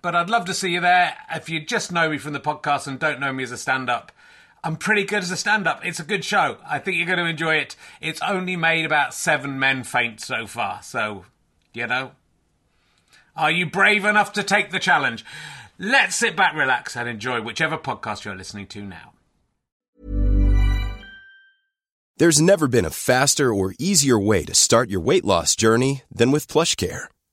But I'd love to see you there. If you just know me from the podcast and don't know me as a stand up, I'm pretty good as a stand up. It's a good show. I think you're going to enjoy it. It's only made about seven men faint so far. So, you know, are you brave enough to take the challenge? Let's sit back, relax, and enjoy whichever podcast you're listening to now. There's never been a faster or easier way to start your weight loss journey than with PlushCare.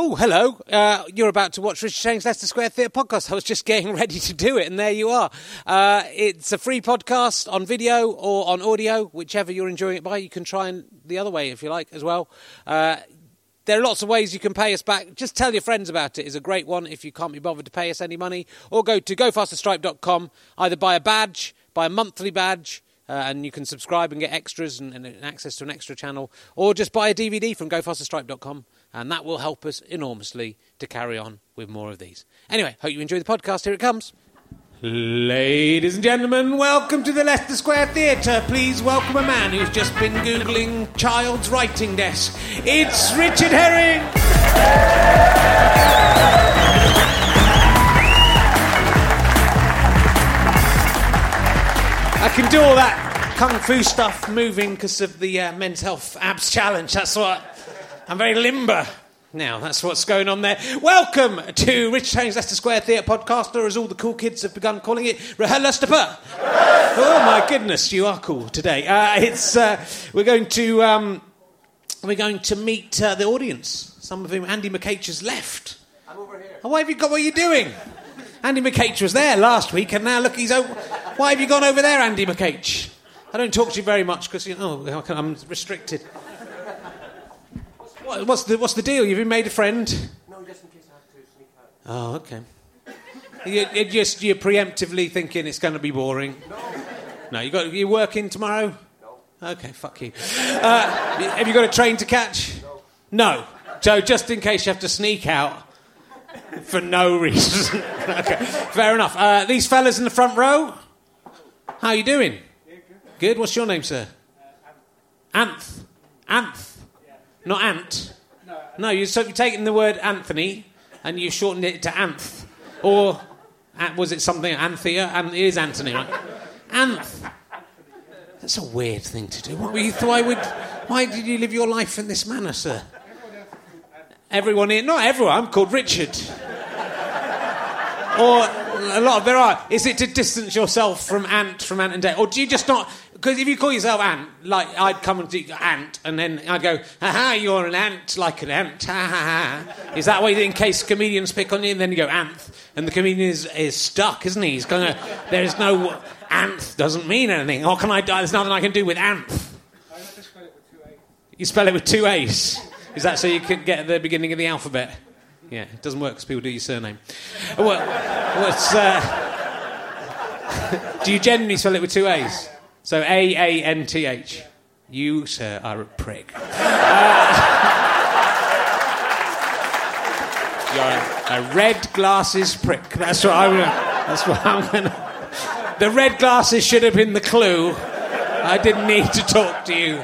Oh, hello. Uh, you're about to watch Richard Herring's Leicester Square Theatre podcast. I was just getting ready to do it, and there you are. Uh, it's a free podcast on video or on audio, whichever you're enjoying it by. You can try and the other way if you like as well. Uh, there are lots of ways you can pay us back. Just tell your friends about it. It's a great one if you can't be bothered to pay us any money. Or go to gofasterstripe.com, either buy a badge, buy a monthly badge, uh, and you can subscribe and get extras and, and, access to an extra channel, or just buy a DVD from gofasterstripe.com, and that will help us enormously to carry on with more of these. Anyway, hope you enjoy the podcast. Here it comes. Ladies and gentlemen, welcome to the Leicester Square Theatre. Please welcome a man who's just been Googling child's writing desk. It's Richard Herring! I can do all that kung fu stuff moving because of the uh, men's health abs challenge. That's what I'm very limber now. That's what's going on there. Welcome to Richard Herring's Leicester Square Theatre podcast, or as all the cool kids have begun calling it, Rahel Leicester Oh my goodness, you are cool today. Uh, it's uh, we're going to um, we're going to meet uh, the audience. Some of whom Andy McCage has left. I'm over here. Oh, why have you got? What are you doing? Andy McCage was there last week, and now look, he's over. Why have you gone over there, Andy McCage? I don't talk to you very much because you know I'm restricted. What, what's the what's the deal? You've been made a friend. No, just in case I have to sneak out. Oh, okay. You, you're just you're preemptively thinking it's going to be boring. No. No, you got you working tomorrow. No. Okay, fuck you. Uh, have you got a train to catch? No. No. So just in case you have to sneak out for no reason. okay, fair enough. Uh, these fellas in the front row, how you doing? Good. Good. What's your name, sir? Anth. Anth. Not Ant. No. No, you, so you've taken the word Anthony and you shortened it to Anth. Or was it something, Anthea? And it is Anthony, right? Anth. That's a weird thing to do. Why, were you, why, would, why did you live your life in this manner, sir? Everyone here, not everyone, I'm called Richard. or a lot of there are. Is it to distance yourself from Ant, from Ant and Dec? Or do you just not Because if you call yourself Ant, like I'd come and do Ant, and then I'd go, "Ha ha, you're an ant, like an ant." Ha ha ha. Is that way? In case comedians pick on you, and then you go Anth, and the comedian is, is stuck, isn't he? He's going to. There is no Anth doesn't mean anything. Or can I? There's nothing I can do with Anth. You spell it with two A's. Is that so you can get the beginning of the alphabet? Yeah, it doesn't work because people do your surname. What, what's, uh, do you generally spell it with two A's? So A A N T H. You, sir, are a prick. Uh, you're a, a red glasses prick. That's what I'm. Gonna, that's what I'm gonna. The red glasses should have been the clue. I didn't need to talk to you.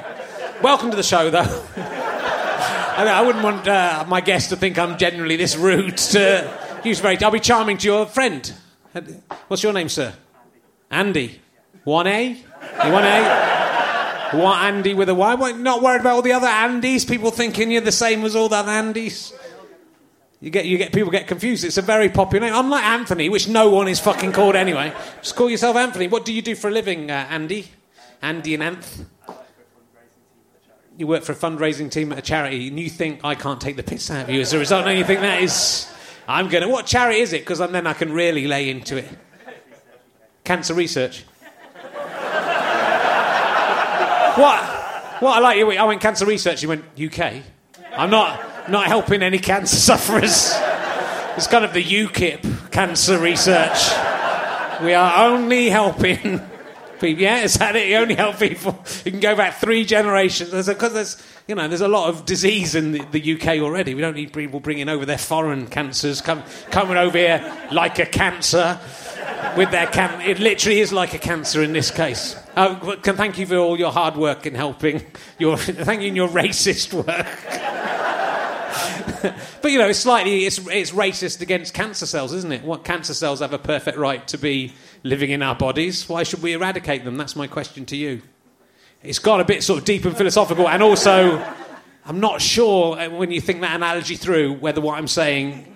Welcome to the show, though. I, I wouldn't want uh, my guests to think I'm generally this rude. To use very. I'll be charming to your friend. What's your name, sir? Andy. One A. You want A. One Andy with a Y. Why not worried about all the other Andys? People thinking you're the same as all the other Andys. You get, you get people get confused. It's a very popular name. Unlike Anthony, which no one is fucking called anyway. Just call yourself Anthony. What do you do for a living, uh, Andy? Andy and Anth. You work for a fundraising team at a charity, and you think I can't take the piss out of you as a result, and you think that is, I'm going to. What charity is it? Because then I can really lay into it. Cancer research. What? What I like you. I went cancer research. You went UK. I'm not not helping any cancer sufferers. It's kind of the UKIP cancer research. We are only helping people. Yeah, is that it? You only help people. You can go back three generations. Because there's, you know, there's a lot of disease in the, the, UK already. We don't need people bringing over their foreign cancers, come, coming over here like a cancer with their can. It literally is like a cancer in this case. Uh, can thank you for all your hard work in helping. Your thank you in your racist work. but you know, it's slightly it's, it's racist against cancer cells, isn't it? What cancer cells have a perfect right to be living in our bodies? Why should we eradicate them? That's my question to you. It's got a bit sort of deep and philosophical, and also, I'm not sure uh, when you think that analogy through whether what I'm saying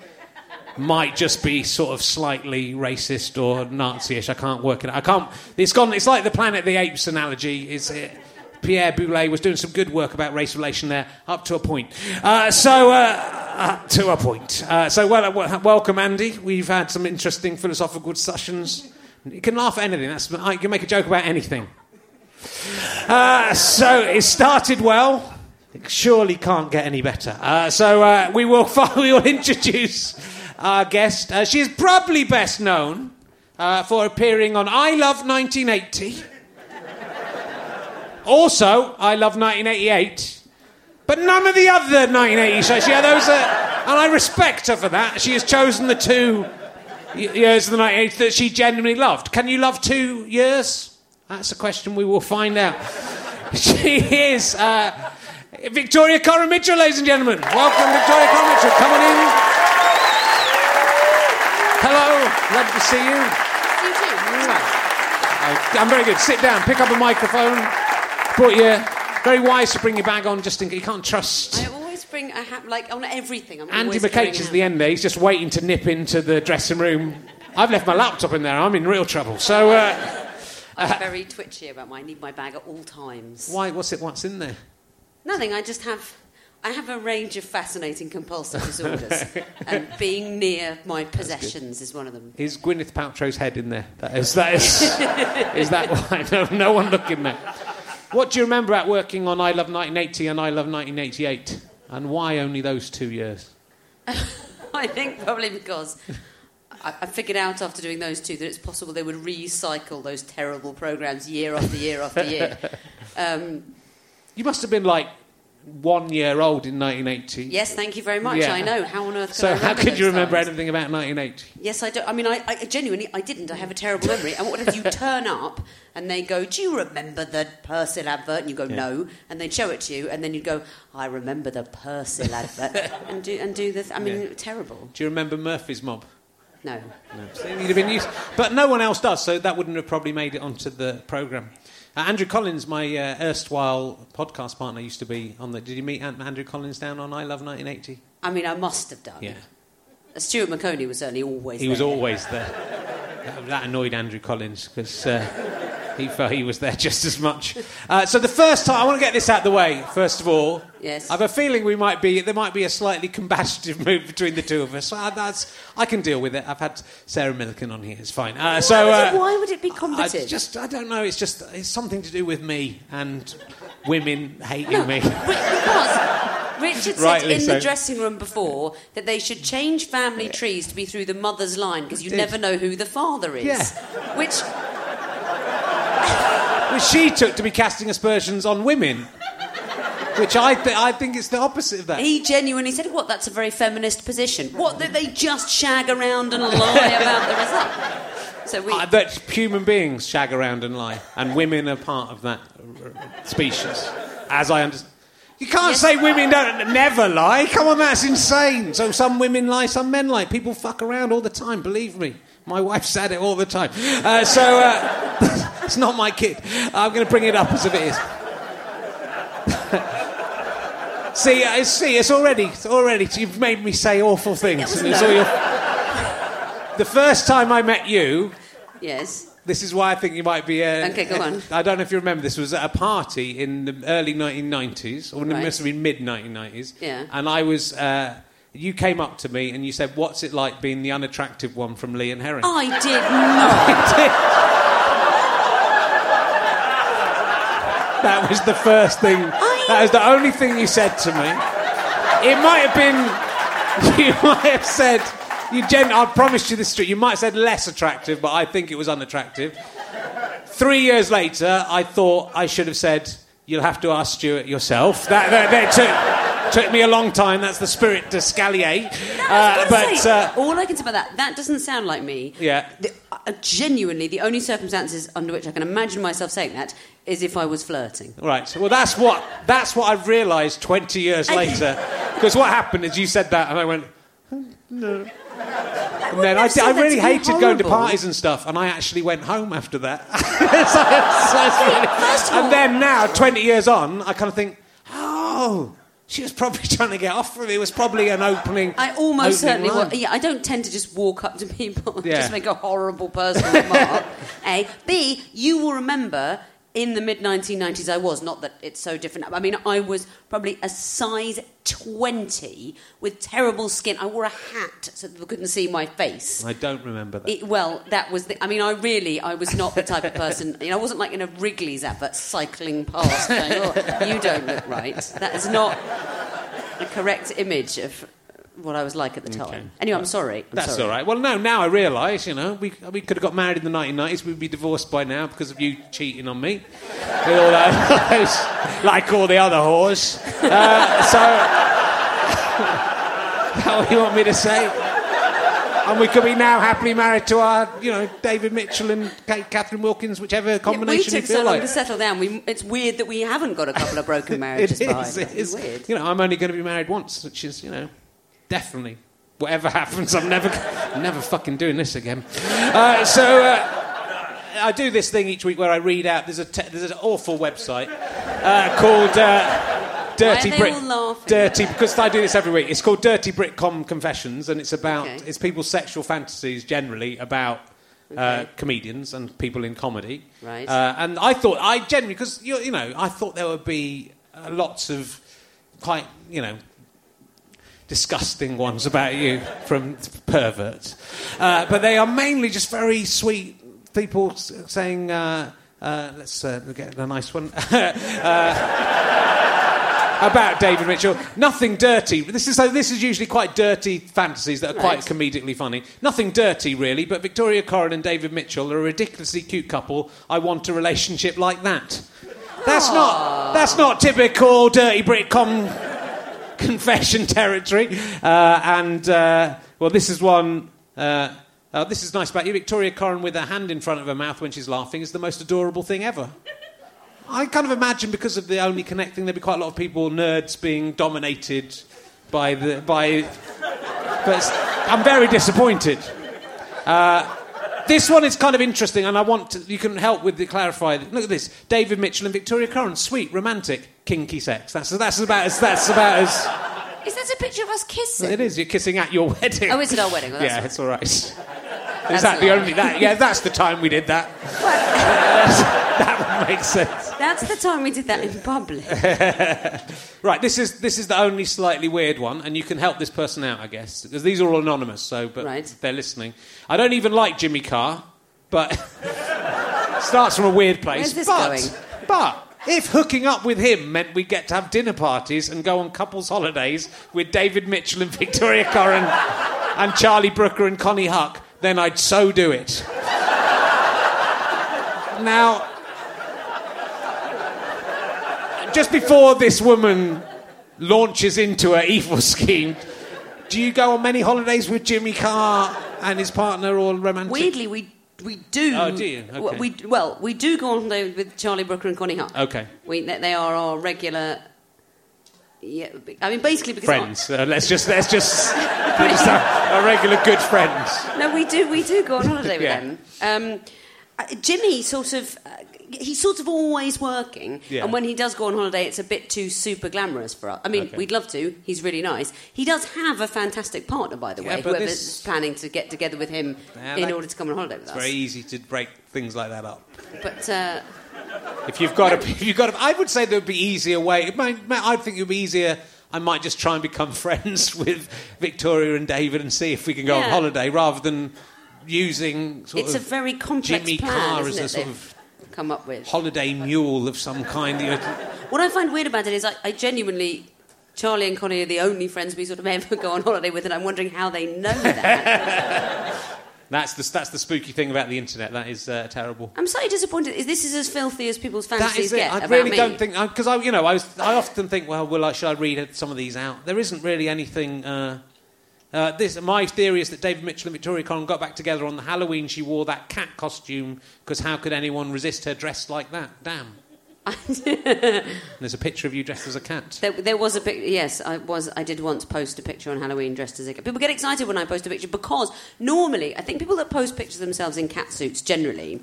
might just be sort of slightly racist or Nazi-ish. I can't work it out. I can't. It's gone. It's like the Planet of the Apes analogy. Is it? Pierre Boulle was doing some good work about race relation there, up to a point. Uh, so, uh, up to a point. Uh, so, well, uh, welcome, Andy. We've had some interesting philosophical discussions. You can laugh at anything. That's, you can make a joke about anything. Uh, so, it started well. It surely can't get any better. Uh, so, we will we will introduce our guest. she is probably best known for appearing on I Love 1980. Also, I love 1988, but none of the other 1980 shows. Yeah, those and I respect her for that. She has chosen the two years of the 1980s that she genuinely loved. Can you love two years? That's a question we will find out. she is uh, Victoria Coren Mitchell, ladies and gentlemen. Welcome, Victoria Coren Mitchell. Come on in. Love to see you. You too. I'm very good. Sit down, pick up a microphone. Brought you very wise to bring your bag on just in case you can't trust. I always bring a hat, like on everything. I'm Andy McCage is hat. the end there. He's just waiting to nip into the dressing room. I've left my laptop in there. I'm in real trouble. So, uh, I'm very twitchy about mine. I need my bag at all times. why? What's it? What's in there? Nothing. I just have. I have a range of fascinating compulsive disorders, and being near my possessions is one of them. Is Gwyneth Paltrow's head in there? That is. That is. is that why? No, no one looking there. What do you remember about working on I Love 1980 and I Love 1988, and why only those two years? I think probably because I, I figured out after doing those two that it's possible they would recycle those terrible programs year after year after year. Um, You must have been like one year old in 1980. yes, thank you very much. Yeah. I know. How on earth? Could So I how remember could you remember times? anything about 1980? Yes, I do. I mean, I, I genuinely, I didn't. I have a terrible memory. And what if you turn up and they go, "Do you remember the Persil advert?" And you go, "No," and they'd show it to you, and then you'd go, "I remember the Persil advert," and do and do this. I mean, terrible. Do you remember Murphy's Mob? No. So you'd have been used, but no one else does, so that wouldn't have probably made it onto the program. Uh, Andrew Collins, my uh, erstwhile podcast partner, used to be on the. Did you meet Andrew Collins down on I Love 1980? I mean, I must have done. Yeah, Stuart Maconie was certainly always. he was always there. That, that annoyed Andrew Collins because uh, He felt he was there just as much. Uh, so the first time, I want to get this out of the way. First of all, Yes. I have a feeling we might be there might be a slightly combative mood between the two of us. Uh, that's I can deal with it. I've had Sarah Millican on here. It's fine. Uh, so would uh, it- why would it be I combative? just I don't know. It's just it's something to do with me and women hating No, me. Because Richard said in so. the dressing room before that they should change family trees to be through the mother's line because you never know who the father is. Yeah. Which Which she took to be casting aspersions on women. Which I, th- I think it's the opposite of that. he genuinely said, "What? That's a very feminist position. What? That they just shag around and lie about the result." So we. Uh, that human beings shag around and lie, and women are part of that uh, species, as I understand. You can't Yes. say women don't never lie. Come on, that's insane. So some women lie, some men lie. People fuck around all the time. Believe me, my wife said it all the time. Uh, so uh, it's not my kid. I'm going to bring it up as if it is. see, I see, it's already, it's already. You've made me say awful things. and it's all your- the first time I met you, yes. this is why I think you might be. Uh, Okay, go on. I don't know if you remember. This was at a party in the early 1990s, or it Right. must have been mid 1990s. Yeah. And I was. Uh, you came up to me and you said, "What's it like being the unattractive one from Lee and Herring?" I did not. that was the first thing. That was the only thing you said to me. It might have been. You might have said. You gen- I promised you this street. You might have said less attractive, but I think it was unattractive. Three years later, I thought I should have said, "You'll have to ask Stuart yourself." That, that, that took, took me a long time. That's the esprit de l'escalier. I Uh, but say, uh, all I can say about that, that doesn't sound like me. Yeah. The, uh, genuinely, the only circumstances under which I can imagine myself saying that is if I was flirting. Right. Well, that's what that's what I've realised 20 years later. Because what happened is you said that, and I went, "Hmm, no. And then I, really hated going to parties and stuff, and I actually went home after that. So so it's really- first of all- and then now, 20 years on, I kind of think, oh, she was probably trying to get off from it. It was probably an opening. I almost opening certainly line. will. Yeah, I don't tend to just walk up to people and Yeah. just make a horrible personal remark. A. B. You will remember in the mid 1990s, I was not that it's so different. I mean, I was probably a size 20 with terrible skin. I wore a hat so that people couldn't see my face. I don't remember that. It, well, that was the. I mean, I really, I was not the type of person. You know, I wasn't like in a Wrigley's advert cycling past. Going, oh, you don't look right. That is not a correct image of what I was like at the time. Okay. Anyway, I'm sorry. I'm That's sorry. all right. Well, no, now I realise, you know, we, we could have got married in the 1990s. We'd be divorced by now because of you cheating on me. With all those, like all the other whores. Uh, so, that what you want me to say? And we could be now happily married to our, you know, David Mitchell and Kate, Catherine Wilkins, whichever Yeah, we combination you feel so long like. to settle down. We, it's weird that we haven't got a couple of broken marriages it is. behind It is. Weird. You know, I'm only going to be married once, which is, you know, definitely. Whatever happens, I'm never, never fucking doing this again. Uh, so uh, I do this thing each week where I read out. There's a te- there's an awful website uh, called. Uh, Dirty Why are they Brit, dirty because I do this every week. It's called Dirty Britcom Confessions, and it's about Okay. it's people's sexual fantasies generally about uh, comedians and people in comedy. Right. Uh, and I thought I genuinely because you, you know I thought there would be uh, lots of quite you know disgusting ones about you from perverts, uh, but they are mainly just very sweet people saying. Uh, uh, let's uh, get a nice one. Uh, about David Mitchell. Nothing dirty. This is so. This is usually quite dirty fantasies that are quite comedically funny. Nothing dirty really, but Victoria Coren and David Mitchell are a ridiculously cute couple. I want a relationship like that. That's not. That's not typical dirty Britcom confession territory. Uh, and uh, well, this is one. Uh, uh, this is nice about you, Victoria Coren, with her hand in front of her mouth when she's laughing, is the most adorable thing ever. I kind of imagine because of the only connecting, there'd be quite a lot of people, nerds, being dominated by the by. But I'm very disappointed. Uh, this one is kind of interesting, and I want to, you can help with the clarify. Look at this: David Mitchell and Victoria Coren, sweet, romantic, kinky sex. That's that's about as that's about as Is that a picture of us kissing? it is. You're kissing at your wedding. Oh, is it our wedding? Well, yeah, fine. it's all right. Is that the only that? Yeah, that's the time we did that. makes sense. That's the time we did that in public. Right, this is this is the only slightly weird one, and you can help this person out, I guess, because these are all anonymous. So, but Right. they're listening. I don't even like Jimmy Carr, but starts from a weird place. Where's this but, going? But if hooking up with him meant we'd get to have dinner parties and go on couples holidays with David Mitchell and Victoria Coren and Charlie Brooker and Konnie Huq, then I'd so do it. now, just before this woman launches into her evil scheme, do you go on many holidays with Jimmy Carr and his partner, all romantic? Weirdly, we we do. Oh, do you? Okay. We well, we do go on holiday with Charlie Brooker and Konnie Huq. Okay. We they they are our regular. Yeah, I mean basically because friends. Uh, let's just let's just, just our, our regular good friends. No, we do. We do go on holiday with Yeah. them. Um, uh, Jimmy sort of. He's sort of always working, Yeah. and when he does go on holiday, it's a bit too super glamorous for us. I mean, Okay. we'd love to. He's really nice. He does have a fantastic partner, by the Yeah, way. Whoever's this- planning to get together with him Yeah, in that- order to come on holiday with It's us. very easy to break things like that up. But uh, If you've got a, if you've got a, I would say there would be easier way. It might, might- I think it would be easier. I might just try and become friends with Victoria and David and see if we can go on holiday rather than using sort it's a very complex Jimmy plan, Carr isn't as a sort of come up with. holiday mule of some kind. What I find weird about it is I, I genuinely, Charlie and Connie are the only friends we sort of ever go on holiday with, and I'm wondering how they know that. That's the that's the spooky thing about the internet. That is uh, terrible. I'm slightly disappointed. Is this is as filthy as people's That fantasies is it. get I really me? don't think because I, you know, I, was, I often think, well, will I, should I read some of these out? There isn't really anything. Uh, uh, this my theory is that David Mitchell and Victoria Coren got back together on the Halloween. She wore that cat costume because how could anyone resist her dressed like that? Damn. There's a picture of you dressed as a cat. There, there was a pic. Yes, I was. I did once post a picture on Halloween dressed as a cat. People get excited when I post a picture because normally, I think people that post pictures of themselves in cat suits generally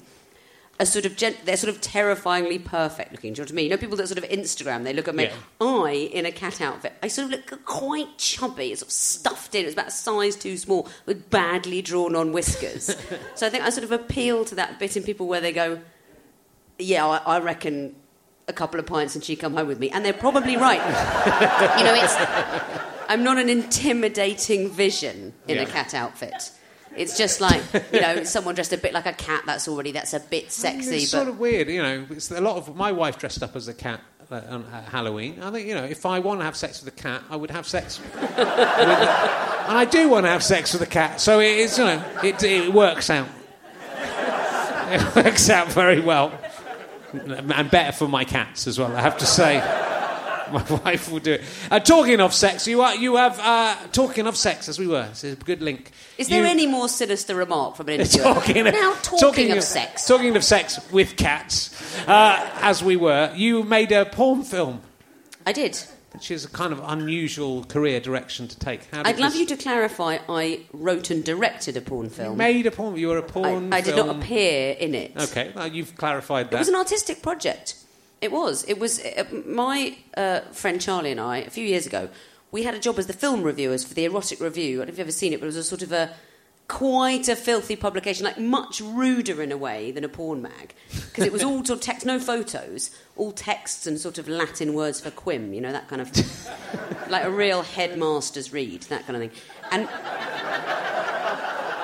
are sort of gen- they're sort of terrifyingly perfect looking. Do you know what I mean? You know, people that sort of Instagram, they look at me. Yeah. I in a cat outfit, I sort of look quite chubby. It's sort of stuffed in. It's about a size too small with badly drawn on whiskers. so I think I sort of appeal to that bit in people where they go, yeah, I, I reckon a couple of pints and she come home with me, and they're probably right. you know, it's I'm not an intimidating vision in a cat outfit. It's just like you know, someone dressed a bit like a cat. That's already that's a bit sexy, It's but sort of weird, you know. It's a lot of my wife dressed up as a cat on Halloween. I think you know, if I want to have sex with a cat, I would have sex. with a, and I do want to have sex with a cat, so it is, you know, it, it works out. It works out very well, and better for my cats as well. I have to say. My wife will do it. Uh, talking of sex, you are you have uh, talking of sex as we were. It's a good link. is there You- any more sinister remark from an interviewer? talking, now talking, of, of sex. Talking of sex with cats, uh, as we were, you made a porn film, I did. which is a kind of unusual career direction to take. How I'd love this- you to clarify. I wrote and directed a porn You film. made a porn. You were a I, porn. I did film. not appear in it. Okay, well, you've clarified that. It was an artistic project. It was. It was. Uh, my uh, friend Charlie and I, a few years ago, we had a job as the film reviewers for the Erotic Review. I don't know if you've ever seen it, but it was a sort of a quite a filthy publication, like much ruder in a way than a porn mag, because it was all sort of text, no photos, all texts and sort of Latin words for quim, you know, that kind of, like a real headmaster's read, that kind of thing. And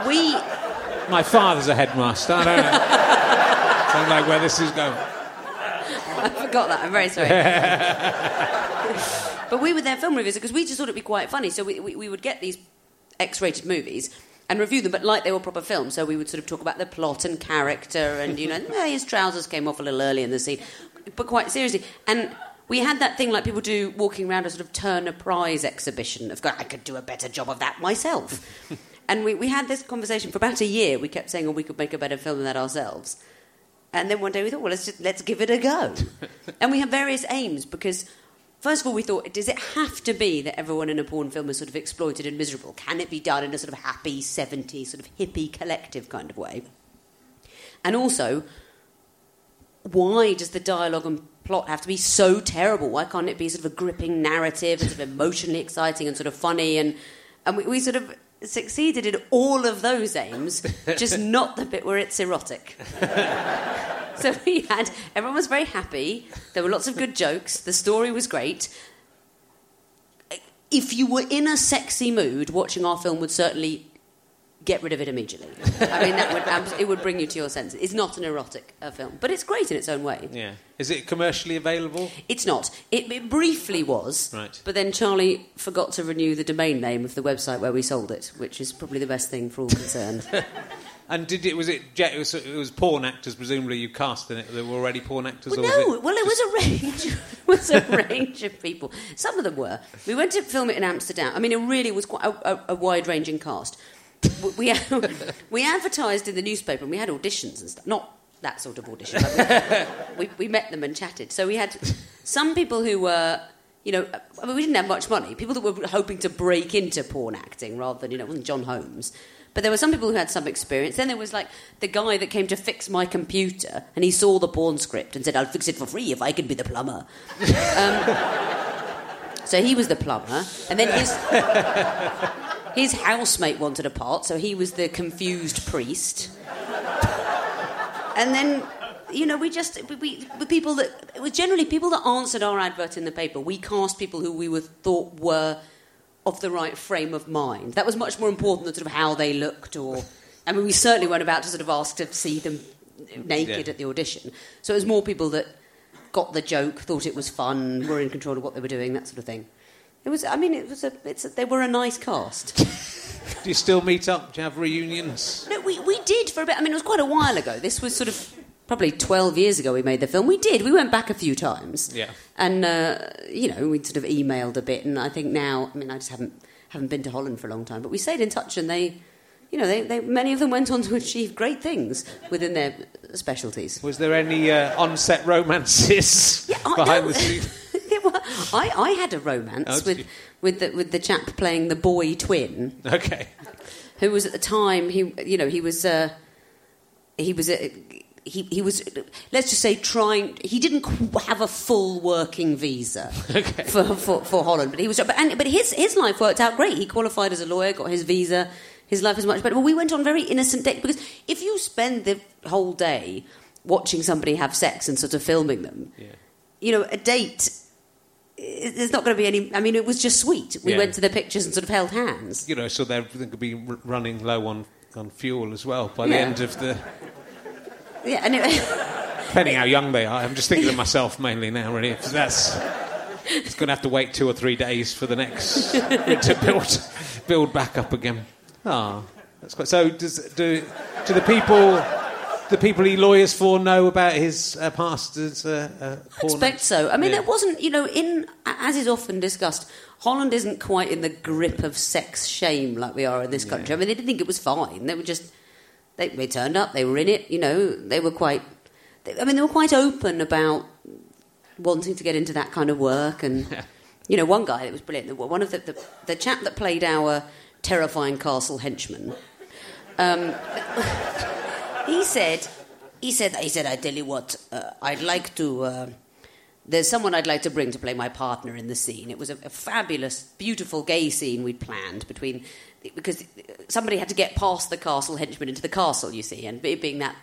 we My father's a headmaster. I don't know. Sounds like where this is going. I forgot that. I'm very sorry. but we were their film reviewers because we just thought it'd be quite funny. So we, we, we would get these X-rated movies and review them, but like they were proper films. So we would sort of talk about the plot and character, and you know, "Eh, his trousers came off a little early in the scene, but quite seriously. And we had that thing like people do walking around a sort of Turner Prize exhibition of, "God, I could do a better job of that myself. and we, we had this conversation for about a year. We kept saying, oh, we could make a better film than that ourselves. And then one day we thought, well, let's just, let's give it a go. and we had various aims because, first of all, we thought, does it have to be that everyone in a porn film is sort of exploited and miserable? Can it be done in a sort of happy 70s, sort of hippie collective kind of way? And also, why does the dialogue and plot have to be so terrible? Why can't it be sort of a gripping narrative and sort of emotionally exciting and sort of funny? And, and we, we sort of succeeded in all of those aims, just not the bit where it's erotic. so we had everyone was very happy. There were lots of good jokes. The story was great. If you were in a sexy mood, watching our film would certainly get rid of it immediately. I mean, that would it would bring you to your senses. It's not an erotic uh, film, but it's great in its own way. Yeah. Is it commercially available? It's not. It, it briefly was, Right. but then Charlie forgot to renew the domain name of the website where we sold it, which is probably the best thing for all concerned. And did it was it it was, it was porn actors presumably you cast in it that were already porn actors Well, or no, it well, it was a range. it was a range of people. Some of them were. We went to film it in Amsterdam. I mean, it really was quite a, a, a wide-ranging cast. We, we, advertised in the newspaper, and we had auditions and stuff. Not that sort of audition. We, we, met them and chatted. So we had some people who were. You know, I mean, we didn't have much money. People that were hoping to break into porn acting rather than, you know, wasn't John Holmes. But there were some people who had some experience. Then there was like the guy that came to fix my computer, and he saw the porn script and said, "I'll fix it for free if I can be the plumber." um, so he was the plumber, and then his his housemate wanted a part, so he was the confused priest. And then, you know, we just we, we the people that it was generally people that answered our advert in the paper. We cast people who we were thought were of the right frame of mind. That was much more important than sort of how they looked, or I mean, we certainly weren't about to sort of ask to see them naked Yeah. at the audition. So it was more people that got the joke, thought it was fun, were in control of what they were doing, that sort of thing. It was. I mean, it was a. It's a, they were a nice cast. do you still meet up do you have reunions No, we, we did for a bit. I mean, it was quite a while ago. This was sort of probably 12 years ago we made the film. We did. We went back a few times. Yeah. And, uh, you know, we sort of emailed a bit. And I think now, I mean, I just haven't, haven't been to Holland for a long time. But we stayed in touch and they, you know, they, they, many of them went on to achieve great things within their specialties. was there any uh, on-set romances I behind know. the scenes I, I had a romance Oh, with, with, the, with the chap playing the boy twin. okay. Who was at the time he you know he was uh, he was uh, he, he was let's just say trying he didn't have a full working visa for, for, for Holland but he was but, and, but his his life worked out great. He qualified as a lawyer got his visa his life was much better. But we went on very innocent dates because if you spend the whole day watching somebody have sex and sort of filming them you know a date there's not going to be any I mean it was just sweet we Yeah. went to the pictures and sort of held hands you know so they're going to be running low on, on fuel as well by the Yeah. end of the yeah and it, depending how young they are I'm just thinking of myself mainly now really that's it's going to have to wait two or three days for the next to build build back up again ah that's quite so does do do the people the people he lawyers for know about his uh, past as uh, uh, I expect so. I mean, Yeah. it wasn't, you know, in as is often discussed, Holland isn't quite in the grip of sex shame like we are in this country. I mean, they didn't think it was fine. They were just they, they turned up, they were in it. You know, they were quite. They, I mean, they were quite open about wanting to get into that kind of work. And you know, one guy that was brilliant. One of the the, the chap that played our terrifying castle henchman. Um, he said, he said, he said, I tell you what, uh, I'd like to. Uh, there's someone I'd like to bring to play my partner in the scene. It was a, a fabulous, beautiful gay scene we'd planned between because somebody had to get past the castle henchman into the castle, you see, and being that.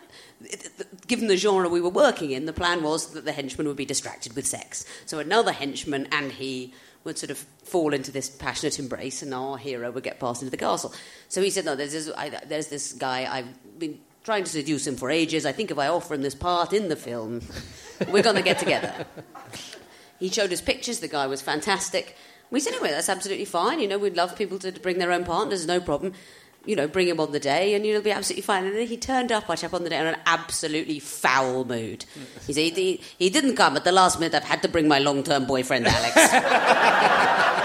Given the genre we were working in, the plan was that the henchman would be distracted with sex. So another henchman and he would sort of fall into this passionate embrace, and our hero would get passed into the castle. So he said, "No, there's this, I, there's this guy. I've been trying to seduce him for ages. I think if I offer him this part in the film, we're going to get together." He showed us pictures. The guy was fantastic. We said, "Anyway, that's absolutely fine. You know, we'd love people to bring their own partners. No problem." You know, bring him on the day, and you know, it'll be absolutely fine. And then he turned up, I chap, on the day in an absolutely foul mood. He said he, he didn't come at the last minute. I've had to bring my long-term boyfriend, Alex.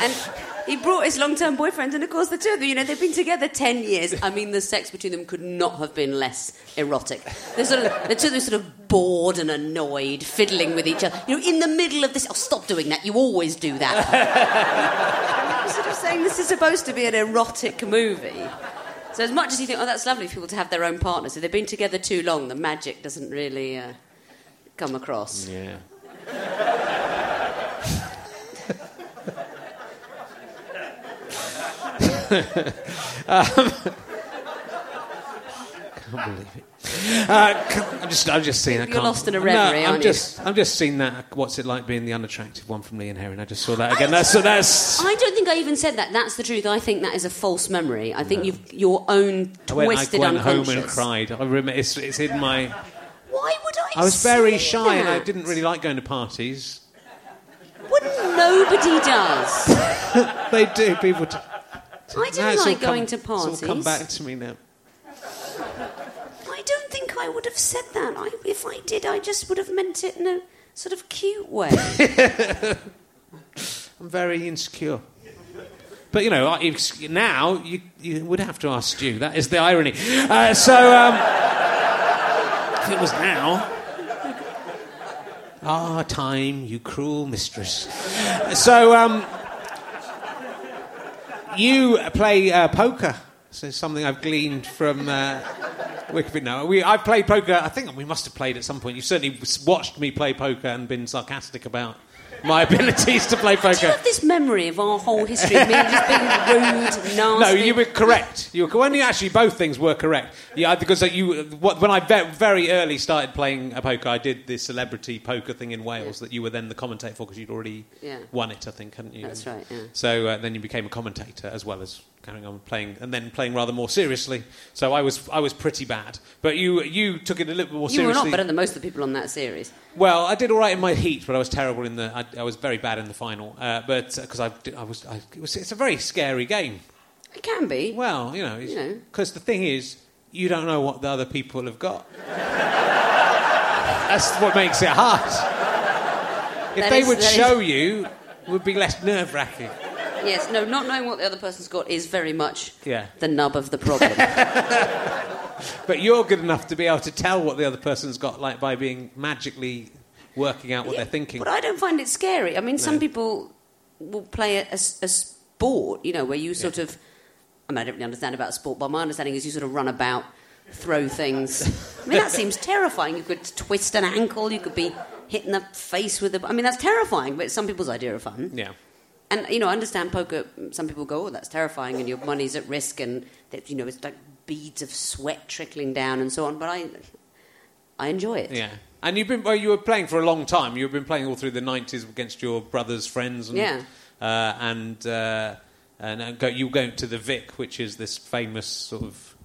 And he brought his long-term boyfriend, and of course, the two of them, you know, they've been together ten years. I mean, the sex between them could not have been less erotic. They're sort of, the two of them sort of bored and annoyed, fiddling with each other. You know, in the middle of this, oh, stop doing that. You always do that. I'm sort of saying this is supposed to be an erotic movie. So as much as you think, oh, that's lovely for people to have their own partners, if they've been together too long, the magic doesn't really uh, come across. Yeah. um, can't believe it. Uh, I'm just, I'm just seeing. You're lost in a No, reverie, I'm aren't you? just, I'm just seeing that. What's it like being the unattractive one from Lee and Herring? I just saw that again. That's, so that's. I don't think I even said that. That's the truth. I think that is a false memory. I think you've your own twisted I went, I went home and cried. I remember it's, it's in my. Why would I? I was very shy and I didn't really like going to parties. Wouldn't nobody does? They do. People. Do. I don't like going come- to parties. It's all come back to me now. I don't think I would have said that. I, if I did, I just would have meant it in a sort of cute way. I'm very insecure. But you know, now you, you would have to ask Stu. That is the irony. Uh, so, um, if it was now, ah, time, you cruel mistress. So, um, you play uh, poker. So something I've gleaned from uh, Wikipedia. No, we, I've played poker. I think we must have played at some point. You've certainly watched me play poker and been sarcastic about my abilities to play Do you have this memory of our whole history of me just being rude, nasty? No, you were correct. You were when you actually both things were correct. Yeah, because you when I very early started playing a poker, I did this celebrity poker thing in Wales that you were then the commentator for because you'd already Yeah. won it, I think, hadn't you? That's right, yeah. So uh, then you became a commentator as well as carrying on playing, and then playing rather more seriously. So I was I was pretty bad, but you you took it a little bit more You seriously. were not better than most of the people on that series. Well, I did all right in my heat, but I was terrible in the. I, I was very bad in the final. Uh, but because I, I was, I, it was, it's a very scary game. It can be. Well, you know, You know. because the thing is, you don't know what the other people have got. That's what makes it hard. If That they is- would that is- show you, it would be less nerve wracking. Yes, no, not knowing what the other person's got is very much Yeah. the nub of the problem. But you're good enough to be able to tell what the other person's got, like by being magically working out what Yeah, they're thinking. But I don't find it scary. I mean, some people will play a sport, you know, where you sort of. I mean, I don't really understand about sport, but my understanding is you sort of run about, throw things. I mean, that seems terrifying. You could twist an ankle, you could be hit in the face with a. I mean, that's terrifying, but it's some people's idea of fun. Yeah. And, you know, I understand poker. Some people go, oh, that's terrifying, and your money's at risk, and, that, you know, it's like beads of sweat trickling down and so on, but I. I enjoy it. Yeah. And you've been well, you were playing for a long time. You've been playing all through the nineties against your brother's friends. And, Yeah. Uh, and uh, and uh, go, you were going to the Vic, which is this famous sort of.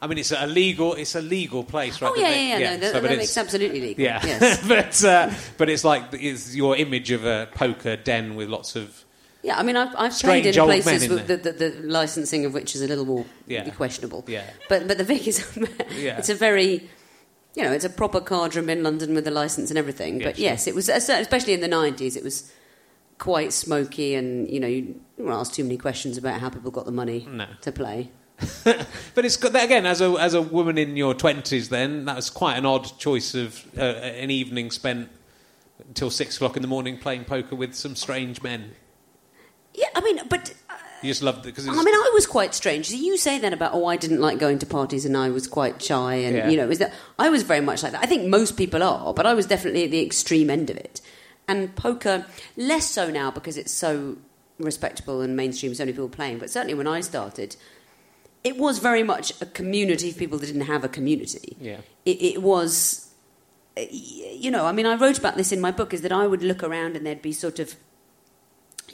I mean, it's a legal. It's a legal place, right? Oh the yeah, Vic? yeah, yeah. No, that, so, that makes absolutely legal. Yeah, Yes. but uh, but it's like it's your image of a poker den with lots of Yeah, I mean, I've, I've Strange played in old men places in with the, there. the, the licensing of which is a little more Yeah. questionable. Yeah. But but the Vic is Yeah. it's a very you know it's a proper card room in London with a license and everything. But sure. yes, it was a certain- especially in the nineties. It was quite smoky, and you know you don't ask too many questions about how people got the money No. to play. But it's got again as a as a woman in your twenties. Then that was quite an odd choice of uh, an evening spent until six o'clock in the morning playing poker with some strange men. Yeah, I mean, but You just loved it because I mean, I was quite strange. So you say that about, oh, I didn't like going to parties and I was quite shy, and Yeah. you know, is that I was very much like that. I think most people are, but I was definitely at the extreme end of it. And poker, less so now because it's so respectable and mainstream, so many people playing. But certainly when I started, it was very much a community for people that didn't have a community. Yeah. It, it was, uh, you know, I mean, I wrote about this in my book, is that I would look around and there'd be sort of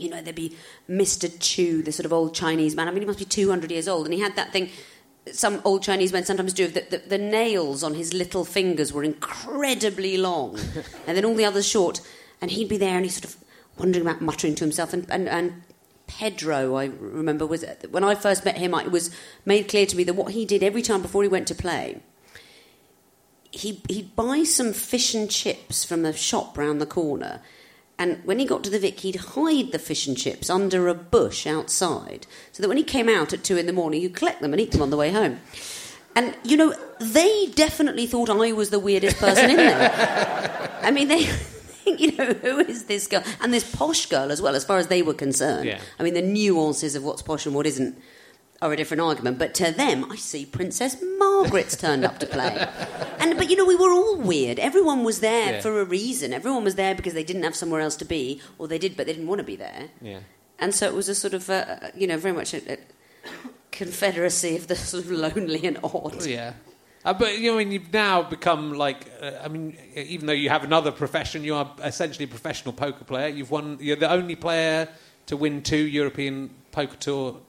you know, there'd be Mr. Chu, the sort of old Chinese man. I mean, he must be 200 years old. And he had that thing some old Chinese men sometimes do, that the, the nails on his little fingers were incredibly long, and then all the others short. And he'd be there and he's sort of wandering about, muttering to himself. And, and, and Pedro, I remember, was when I first met him, it was made clear to me that what he did every time before he went to play, he, he'd buy some fish and chips from the shop round the corner. And when he got to the Vic, he'd hide the fish and chips under a bush outside so that when he came out at two in the morning, he'd collect them and eat them on the way home. And, you know, they definitely thought I was the weirdest person in there. I mean, they think, you know, who is this girl? And this posh girl as well, as far as they were concerned. Yeah. I mean, the nuances of what's posh and what isn't are a different argument. But to them, I see Princess Margaret's turned up to play. And but you know, we were all weird. Everyone was there Yeah. for a reason. Everyone was there because they didn't have somewhere else to be, or they did, but they didn't want to be there. Yeah. And so it was a sort of, uh, you know, very much a, a confederacy of the sort of lonely and odd. Yeah. Uh, but you know, I mean, you've now become like, uh, I mean, even though you have another profession, you are essentially a professional poker player. You've won. You're the only player to win two European Poker Tour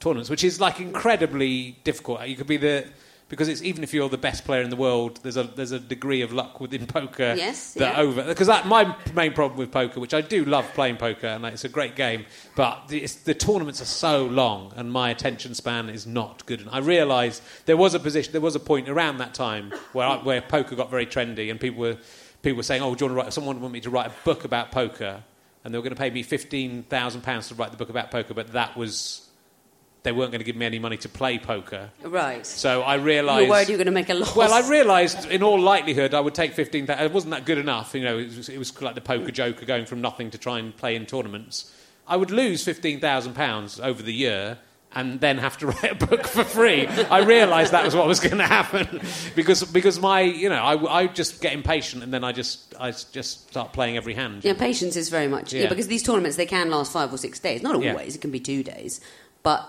tournaments, which is like incredibly difficult. You could be the because it's even if you're the best player in the world, there's a there's a degree of luck within poker Yes, that yeah. over because that my main problem with poker, which I do love playing poker and like, it's a great game, but the, it's, the tournaments are so long and my attention span is not good. And I realised there was a position, there was a point around that time where I, where poker got very trendy and people were people were saying, "Oh, do you want to write?" Someone wanted me to write a book about poker, and they were going to pay me fifteen thousand pounds to write the book about poker, but that was they weren't going to give me any money to play poker. Right. So I realised. worried you were going to make a loss. Well, I realised in all likelihood I would take 15,000. It wasn't that good enough. You know, it was, it was like the poker joker going from nothing to try and play in tournaments. I would lose £15,000 over the year and then have to write a book for free. I realised that was what was going to happen because, because my, you know, I, I just get impatient and then I just, I just start playing every hand. Yeah, patience is very much yeah. Yeah. because these tournaments they can last five or six days. Not Yeah. always; it can be two days. But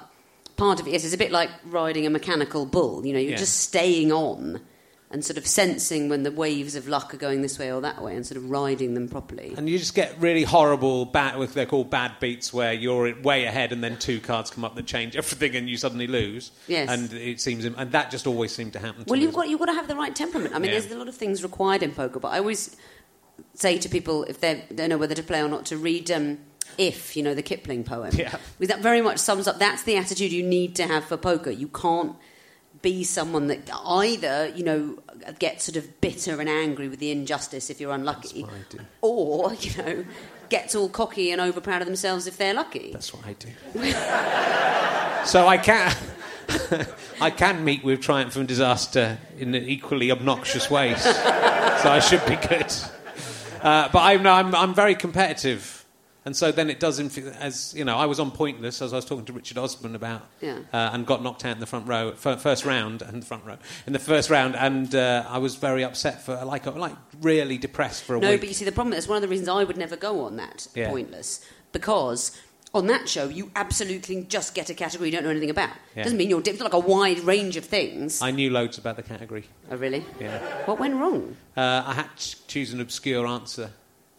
part of it is it's a bit like riding a mechanical bull. You know, you're Yeah. just staying on and sort of sensing when the waves of luck are going this way or that way, and sort of riding them properly. And you just get really horrible, bad, they're called bad beats, where you're way ahead and then two cards come up that change everything and you suddenly lose. Yes. And it seems, and that just always seemed to happen to Well, me. you've got you've got to have the right temperament. I mean, Yeah. there's a lot of things required in poker, but I always say to people if they don't know whether to play or not to read um, "If," you know, the Kipling poem. Yeah. Because that very much sums up. That's the attitude you need to have for poker. You can't be someone that either you know gets sort of bitter and angry with the injustice if you're unlucky, That's what I do. or you know gets all cocky and over proud of themselves if they're lucky. That's what I do. so I can, I can meet with triumph and disaster in an equally obnoxious ways. so I should be good. Uh, but I'm, I'm, I'm very competitive. And so then it does, inf- as you know, I was on Pointless as I was talking to Richard Osman about, Yeah. uh, and got knocked out in the front row, fir- first round, and the front row in the first round, and uh, I was very upset for like, like really depressed for a while. No, week. but you see, the problem is one of the reasons I would never go on that Yeah. pointless because on that show you absolutely just get a category you don't know anything about. Yeah. Doesn't mean you're not like a wide range of things. I knew loads about the category. oh, really? Yeah. What went wrong? Uh, I had to choose an obscure answer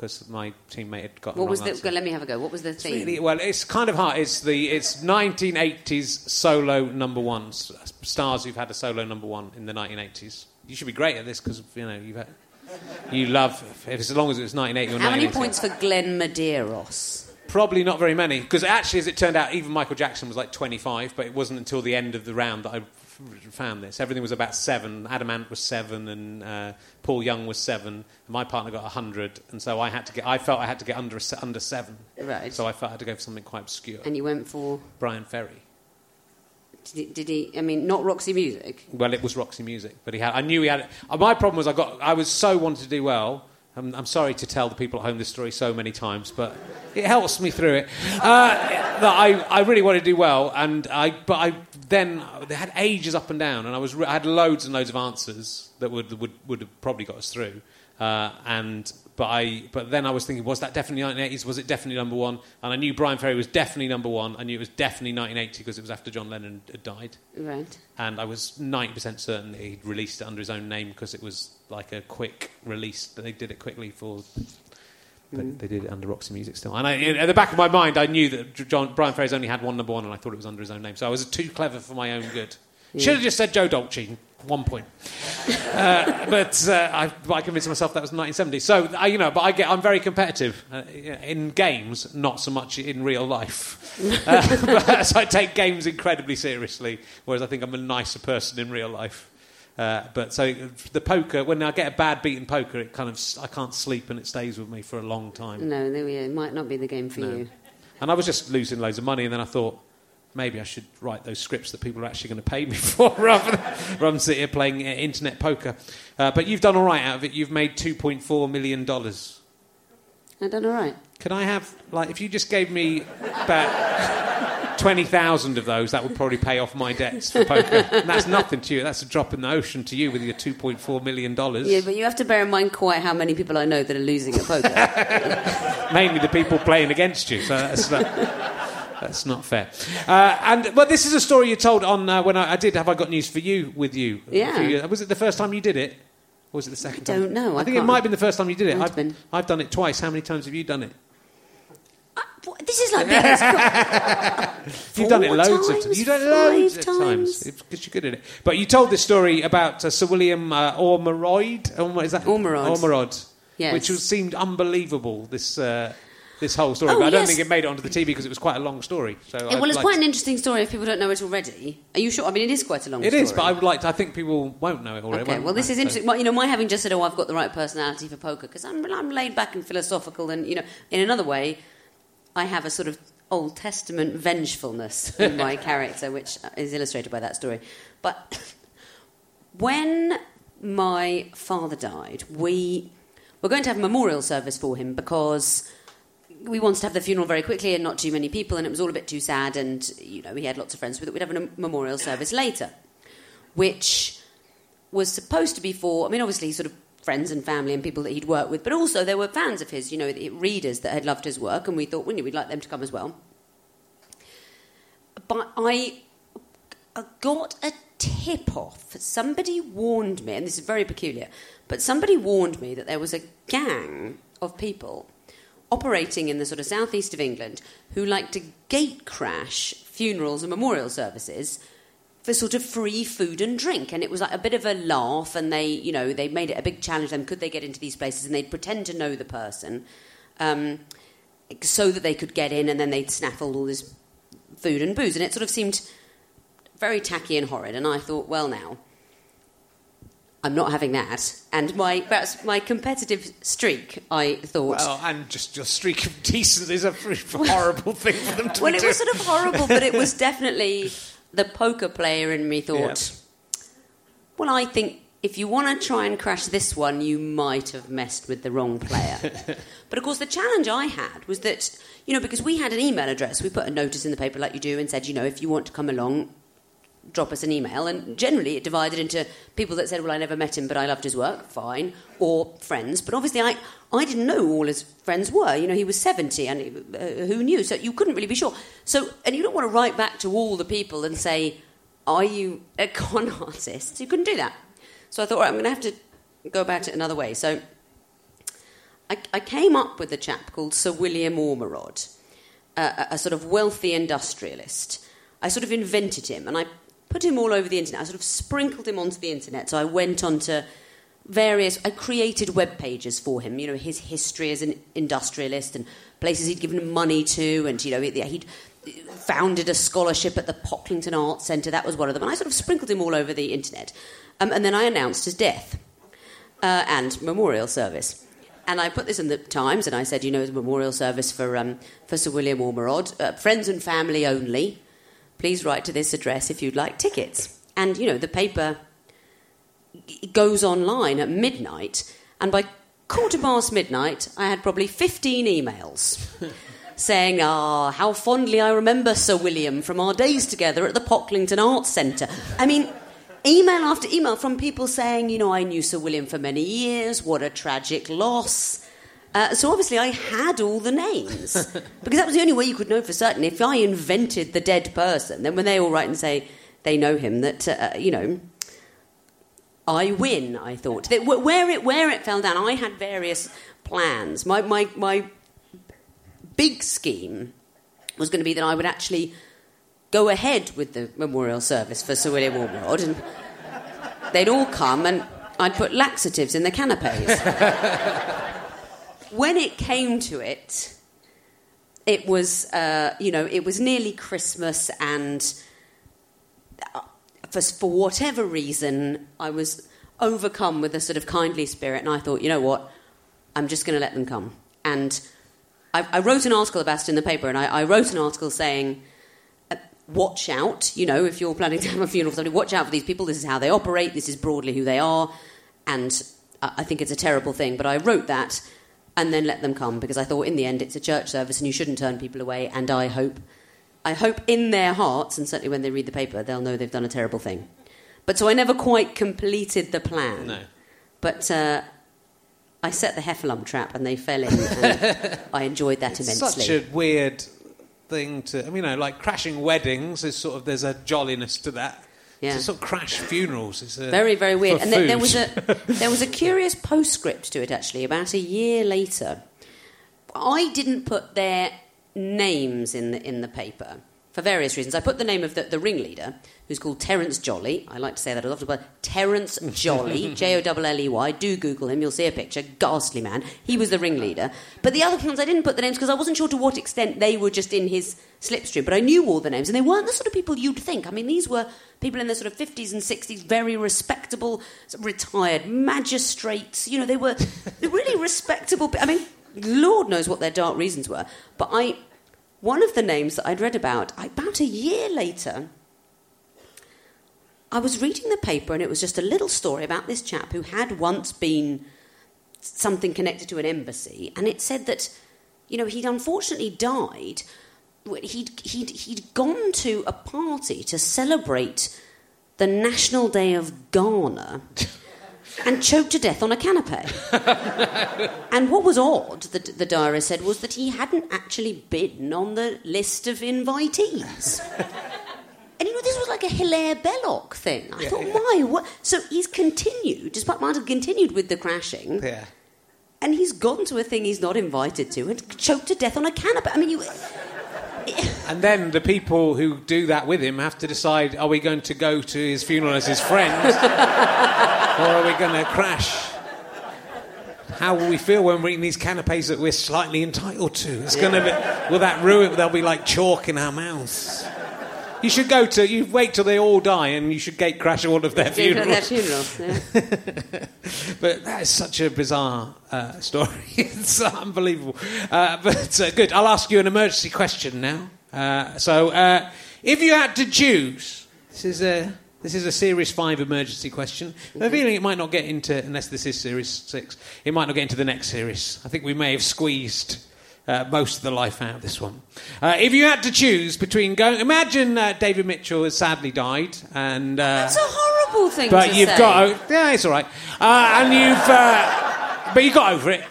because my teammate had got What the was the? answer. Let me have a go. What was the It's theme? really- well, it's kind of hard. It's the it's 1980s solo number ones stars who've had a solo number one in the 1980s. You should be great at this because you know you've had, you love if it's as long as it was 1980 or How many points for Glenn Medeiros? Probably not very many because actually, as it turned out, even Michael Jackson was like 25, but it wasn't until the end of the round that I found this. Everything was about seven. Adam Ant was seven, and uh, Paul Young was seven. And my partner got 100, and so I had to get. I felt I had to get under under seven. Right. So I felt I had to go for something quite obscure. And you went for? Bryan Ferry. Did he, did he? I mean, not Roxy Music. Well, it was Roxy Music, but he had. I knew he had. Uh, my problem was I got. I was so wanted to do well. I'm, I'm sorry to tell the people at home this story so many times, but it helps me through it. Uh, that I, I really wanted to do well, and I. But I then they had ages up and down, and I was. re- I had loads and loads of answers that would would would have probably got us through. Uh, and but I but then I was thinking, was that definitely 1980s? Was it definitely number one? And I knew Bryan Ferry was definitely number one. I knew it was definitely 1980 because it was after John Lennon had died Right. and I was 90% certain that he'd released it under his own name because it was like a quick release. That they did it quickly for. But they did it under Roxy Music still. And I, at the back of my mind, I knew that John, Bryan Ferry's only had one number one, and I thought it was under his own name. So I was too clever for my own good. Should have just said Joe Dolce. One point. uh, but uh, I, I convinced myself that was 1970. So I, you know, but I get I'm very competitive uh, in games, not so much in real life. Uh, but, so I take games incredibly seriously, whereas I think I'm a nicer person in real life. Uh, but so the poker, when I get a bad beaten poker, it kind of I can't sleep and it stays with me for a long time. No. It might not be the game for no. you. And I was just losing loads of money, and then I thought maybe I should write those scripts that people are actually going to pay me for rather than, sitting sit here playing uh, internet poker. Uh, but you've done all right out of it. You've made two point four million dollars. I've done all right. Can I have like if you just gave me back? 20,000 of those, that would probably pay off my debts for poker. And that's nothing to you. That's a drop in the ocean to you with your $2.4 million. Yeah, but you have to bear in mind quite how many people I know that are losing at poker. Mainly the people playing against you. So that's not—that's not fair. Uh, and but well, this is a story you told on uh, when I, I, did. Have I got news for you? With you, yeah. Was it the first time you did it, or was it the second? I don't time? know. I, I think can't. it might have been the first time you did it. I've, I've done it twice. How many times have you done it? What- this is like being You've done it Four loads of times? times. You've done it loads Five of times times? because you're good at it. But you told this story about uh, Sir William uh, Ormerod. Ormer, is that Ormerod. Ormerod, Yes. which was, seemed unbelievable. This uh, this whole story, Oh, but I don't yes. think it made it onto the TV because it was quite a long story. So Yeah, I'd well, it's like quite to- an interesting story if people don't know it already. Are you sure? I mean, it is quite a long It story. is, but I would like to. I think people won't know it already. Okay, won't well, this they? is So- interesting. Well, you know, my having just said, "Oh, I've got the right personality for poker," because I'm, I'm laid back and philosophical, and you know, in another way, I have a sort of Old Testament vengefulness in my character, which is illustrated by that story. But when my father died, we were going to have a memorial service for him because we wanted to have the funeral very quickly and not too many people, and it was all a bit too sad. And you know, he had lots of friends with it. We'd have a memorial service later, which was supposed to be for. I mean, obviously, sort of friends and family and people that he'd worked with, but also there were fans of his. You know, readers that had loved his work, and we thought, wouldn't well, we'd like them to come as well. But I I got a tip off. Somebody warned me, and this is very peculiar, but somebody warned me that there was a gang of people operating in the sort of southeast of England who like to gate crash funerals and memorial services for sort of free food and drink. And it was like a bit of a laugh, and they, you know, they made it a big challenge. Them could they get into these places, and they'd pretend to know the person. Um, so that they could get in, and then they'd snaffle all this food and booze, and it sort of seemed very tacky and horrid. And I thought, well, now I'm not having that. And my perhaps my competitive streak, I thought. Well, and just your streak of decency is a horrible thing for them to do. well, it was sort of horrible, but it was definitely the poker player in me thought. Well, I think if you want to try and crash this one, you might have messed with the wrong player. but of course, the challenge I had was that, you know, because we had an email address, we put a notice in the paper like you do and said, you know, if you want to come along, drop us an email. And generally, it divided into people that said, well, I never met him, but I loved his work, fine, or friends. But obviously, I, I didn't know all his friends were. You know, he was 70, and uh, who knew? So you couldn't really be sure. So, and you don't want to write back to all the people and say, are you a con artist? You couldn't do that. So I thought, I'm going to have to go about it another way. So I, I came up with a chap called Sir William Ormerod, a, a sort of wealthy industrialist. I sort of invented him and I put him all over the internet. I sort of sprinkled him onto the internet. So I went onto various, I created web pages for him, you know, his history as an industrialist and places he'd given money to, and, you know, he'd founded a scholarship at the Pocklington Arts Centre. That was one of them. And I sort of sprinkled him all over the internet. Um, and then I announced his death uh, and memorial service. And I put this in the Times, and I said, you know, it's a memorial service for, um, for Sir William Ormerod, uh, friends and family only. Please write to this address if you'd like tickets. And, you know, the paper goes online at midnight, and by quarter past midnight, I had probably 15 emails saying, ah, how fondly I remember Sir William from our days together at the Pocklington Arts Centre. I mean, email after email from people saying, you know, I knew Sir William for many years, what a tragic loss. Uh, so obviously I had all the names because that was the only way you could know for certain. If I invented the dead person, then when they all write and say they know him, that uh, you know, I win. I thought that where it where it fell down, I had various plans. My my my big scheme was going to be that I would actually go ahead with the memorial service for Sir William Ormerod, and they'd all come, and I'd put laxatives in the canapes. when it came to it, it was uh, you know it was nearly Christmas, and uh, for, for whatever reason, I was overcome with a sort of kindly spirit, and I thought, you know what, I'm just going to let them come. And I, I wrote an article about it in the paper, and I, I wrote an article saying, uh, watch out, you know, if you're planning to have a funeral for somebody, watch out for these people. This is how they operate. This is broadly who they are. And I, I think it's a terrible thing, but I wrote that and then let them come because I thought in the end it's a church service and you shouldn't turn people away. And I hope, I hope in their hearts, and certainly when they read the paper, they'll know they've done a terrible thing. But so I never quite completed the plan. No. But uh, I set the heffalump trap and they fell in, and I enjoyed that It's immensely. such a weird thing to. I mean, you know, like crashing weddings is sort of there's a jolliness to that. Yeah. To sort of crash funerals It's a, Very, very weird. And there, there was a there was a curious postscript to it actually. About a year later, I didn't put their names in the in the paper for various reasons. I put the name of the, the ringleader, who's called Terence Jolley. I like to say that as often, but Terence Jolley, J O L L E Y. Do Google him; you'll see a picture. Ghastly man. He was the ringleader. But the other ones, I didn't put the names because I wasn't sure to what extent they were just in his slipstream. But I knew all the names, and they weren't the sort of people you'd think. I mean, these were people in their sort of fifties and sixties, very respectable, retired magistrates. You know, they were really respectable. I mean, Lord knows what their dark reasons were. But I, one of the names that I'd read about, about a year later, I was reading the paper and it was just a little story about this chap who had once been something connected to an embassy, and it said that, you know, he'd unfortunately died. He'd, he'd, he'd gone to a party to celebrate the National Day of Ghana and choked to death on a canapé. and what was odd, the, the diary said, was that he hadn't actually been on the list of invitees. And you know, this was like a Hilaire Belloc thing. I thought, why? What? So he's continued, despite have continued with the crashing, Yeah. and he's gone to a thing he's not invited to and choked to death on a canopy. I mean, you. And then the people who do that with him have to decide: Are we going to go to his funeral as his friend, or are we going to crash? How will we feel when we're eating these canapes that we're slightly entitled to? It's going to be. Will that ruin? They'll be like chalk in our mouths. You should go to. You wait till they all die, and you should gate crash all of their Their funerals. Yeah. But that is such a bizarre uh, story. it's unbelievable. Uh, but uh, good. I'll ask you an emergency question now. Uh, so, uh, if you had to choose, this is a this is a Series Five emergency question. I have a feeling it might not get into unless this is Series Six. It might not get into the next series. I think we may have squeezed. Uh, most of the life out of this one. Uh, if you had to choose between going, imagine uh, David Mitchell has sadly died, and uh, That's a horrible thing to but you've say. got o- yeah, it's all right. Uh, and you've uh, but you got over it.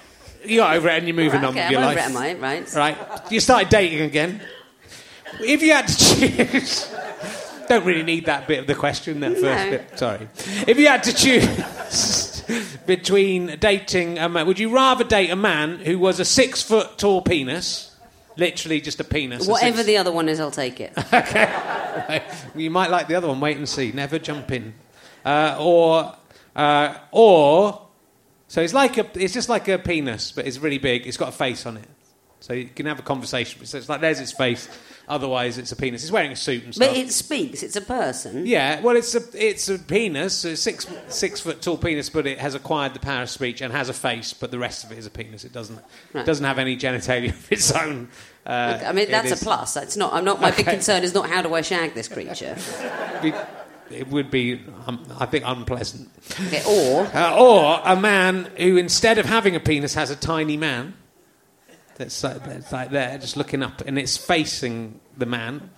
You got over it, and you're moving Right, on okay, with your I'm life. it, am I? Right. Right, you started dating again. If you had to choose, don't really need that bit of the question. That first No. bit. Sorry. If you had to choose between dating a man, would you rather date a man who was a six foot tall penis, literally just a penis, Whatever the other one is, I'll take it. okay. You might like the other one. Wait and see. Never jump in. Uh, or, uh, or, so it's like a, it's just like a penis, but it's really big. It's got a face on it, so you can have a conversation. So it's like there's its face. Otherwise, it's a penis. It's wearing a suit and stuff. But it speaks. It's a person. yeah, well, it's a it's a penis, it's six six foot tall penis, but it has acquired the power of speech and has a face, but the rest of it is a penis. It doesn't Right. doesn't have any genitalia of its own. Uh, I mean, that's is- a plus. That's not. I'm not. My big concern is not how do I shag this creature, it would be, um, I think, unpleasant. Okay, or Uh, or a man who, instead of having a penis, has a tiny man that's like, that's like there, just looking up, and it's facing the man.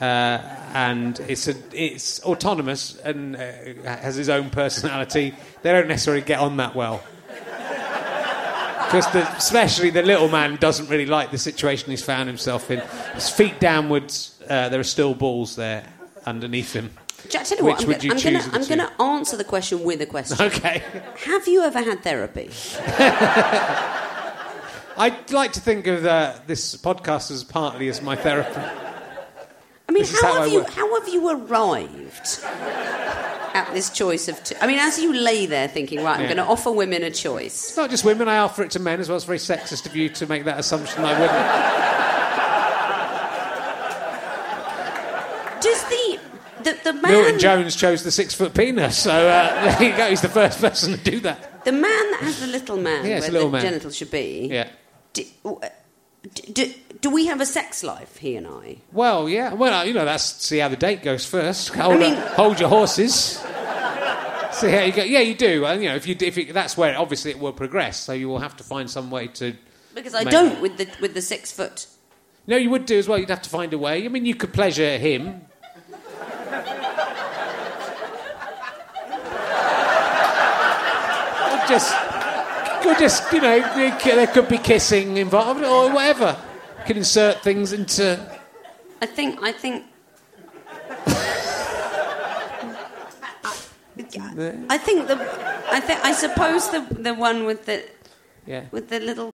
Uh, and it's a, it's autonomous and uh, has his own personality. They don't necessarily get on that well. Because especially the little man doesn't really like the situation he's found himself in. His feet downwards, uh, there are still balls there underneath him. Jack, tell you what, Which I'm, gonna, I'm gonna, I'm gonna answer the question with a question. Okay. Have you ever had therapy? I'd like to think of uh, this podcast as partly as my therapy. I mean, how how have I you how have you arrived at this choice of? Two? I mean, as you lay there thinking, right, I'm Yeah. going to offer women a choice. It's not just women, I offer it to men as well. It's very sexist of you to make that assumption I wouldn't. Does the the, the man Milton Jones chose the six foot penis, so uh, there you go. He's the first person to do that. the man that has the little man Yeah, where a little the man. genitals should be? Yeah. Do, do, do we have a sex life, he and I? Well, yeah. Well, you know, that's see how the date goes first. Hold, mean- hold your horses. See how you go. Yeah, you do. And you know, if you if you, that's where obviously it will progress. So you will have to find some way to. Because I don't with the with the six foot. No, you would do as well. You'd have to find a way. I mean, you could pleasure him. Just, or just, you know, there could be kissing involved or whatever. can insert things into. I think. I think. I think the. I think. I suppose the the one with the Yeah. with the little.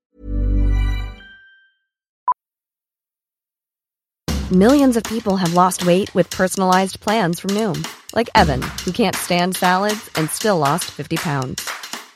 Millions of people have lost weight with personalized plans from Noom, like Evan, who can't stand salads and still lost 50 pounds.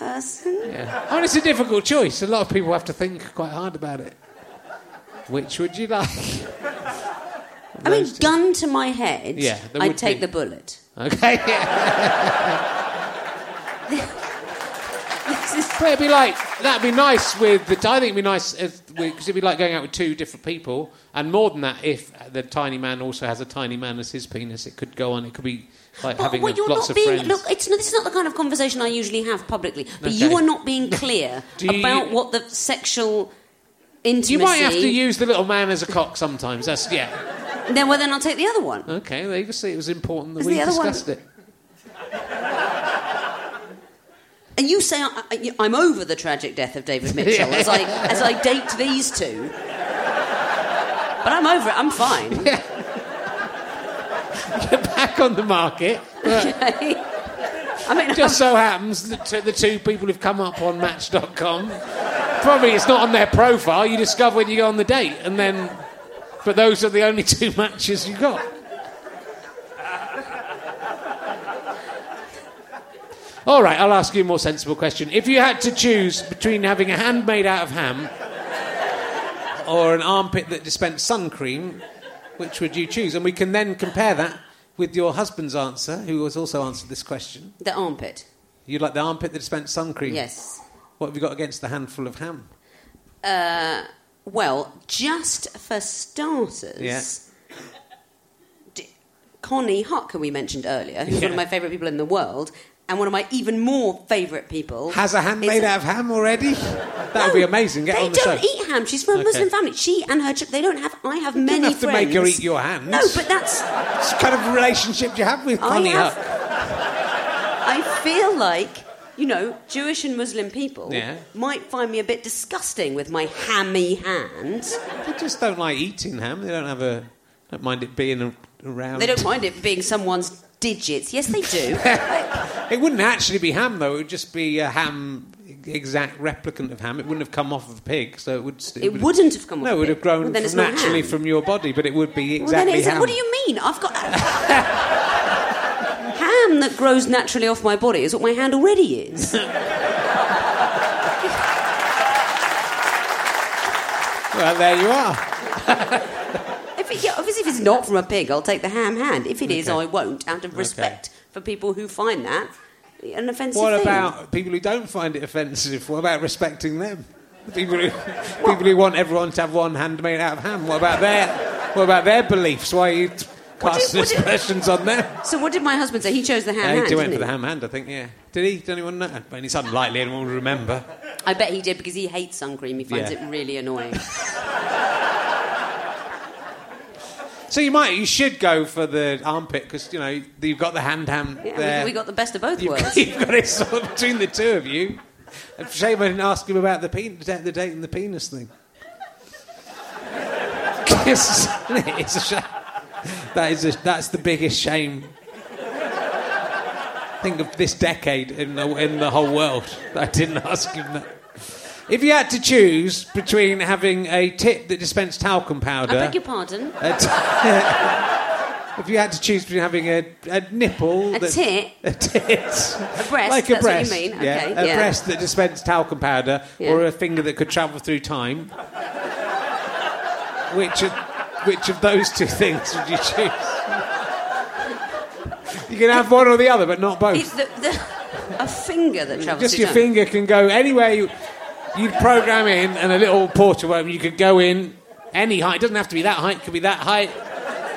Person. Yeah. I mean, it's a difficult choice. A lot of people have to think quite hard about it. Which would you like? I mean, gun to my head, Yeah, I'd take be. the bullet. Okay. but it'd be like that'd be nice with the. I think it'd be nice because it'd be like going out with two different people, and more than that, if the tiny man also has a tiny man as his penis, it could go on. It could be like But having you're lots not of being friends. look, it's this is not the kind of conversation I usually have publicly. But Okay. you are not being clear you- about what the sexual intimacy. you might have to use the little man as a cock sometimes. That's yeah. Then, well, then I'll take the other one. Okay, there you see it was important that Is we other one- discussed it. And you say I, I, I'm over the tragic death of David Mitchell as I as I date these two. But I'm over it. I'm fine. Get back on the market. Okay. I mean, just so happens that t- the two people who've come up on Match.com. Probably it's not on their profile. You discover when you go on the date, and then. But those are the only two matches you got. All right, I'll ask you a more sensible question. If you had to choose between having a hand made out of ham or an armpit that dispensed sun cream, which would you choose? And we can then compare that with your husband's answer, who has also answered this question. the armpit. You'd like the armpit that dispensed sun cream? Yes. What have you got against the handful of ham? Uh, well, just for starters, Yeah. D- Konnie Huq, who we mentioned earlier, who's one of my favourite people in the world, and one of my even more favourite people. Has a hand made out of ham already? That would be amazing. Get they on the don't eat ham. She's from a Okay. Muslim family. She and her. They don't have. I have You many have to friends. make her eat your hands. No, but that's. What kind of relationship do you have with Konnie have-? I feel like you know Jewish and Muslim people Yeah. might find me a bit disgusting with my hammy hands. They just don't like eating ham. They don't have a. Don't mind it being around. They don't mind it being someone's digits. Yes, they do. It wouldn't actually be ham though. It would just be a ham, exact replicant of ham. It wouldn't have come off of a pig, so it would. st- It would- wouldn't have come off No, a it would have grown Well, then from naturally from your body, but it would be Well, then exactly is ham. what do you mean? I've got ham that grows naturally off my body is what my hand already is. Well, there you are. if it, yeah, obviously, if it's not from a pig, I'll take the ham hand. If it is, Okay. I won't, out of respect for people who find that an offensive What thing. about people who don't find it offensive? What about respecting them? People who, people who want everyone to have one hand made out of ham. What about their, what about their beliefs? Why are you t- What did- did- on them? So, what did my husband say? He chose the ham Yeah, hand. he went for the he? ham hand, I think. Yeah. Did he? Does anyone know? I mean, it's unlikely anyone will remember. I bet he did because he hates sun cream. He finds Yeah. it really annoying. So you might, you should go for the armpit because you know you've got the hand ham Yeah, there. we, we got the best of both You've worlds. you've got it sort of between the two of you. Shame I didn't ask him about the pen, the date and the penis thing. it's, it's a shame. That is a, that's the biggest shame. Think of this decade in the in the whole world. I didn't ask him that. If you had to choose between having a tit that dispensed talcum powder. I beg your pardon. t- if you had to choose between having a, a nipple, A that- tit? a tit, A breast, like a that's what you breast, mean. yeah, Okay, a yeah. breast that dispensed talcum powder, Yeah. or a finger that could travel through time. Which of, which of those two things would you choose? You can have one or the other, but not both. It's the, the, a finger that travels Just your time. finger can go anywhere you. You'd program in, and a little portal where you could go in any height. It doesn't have to be that height. It could be that height.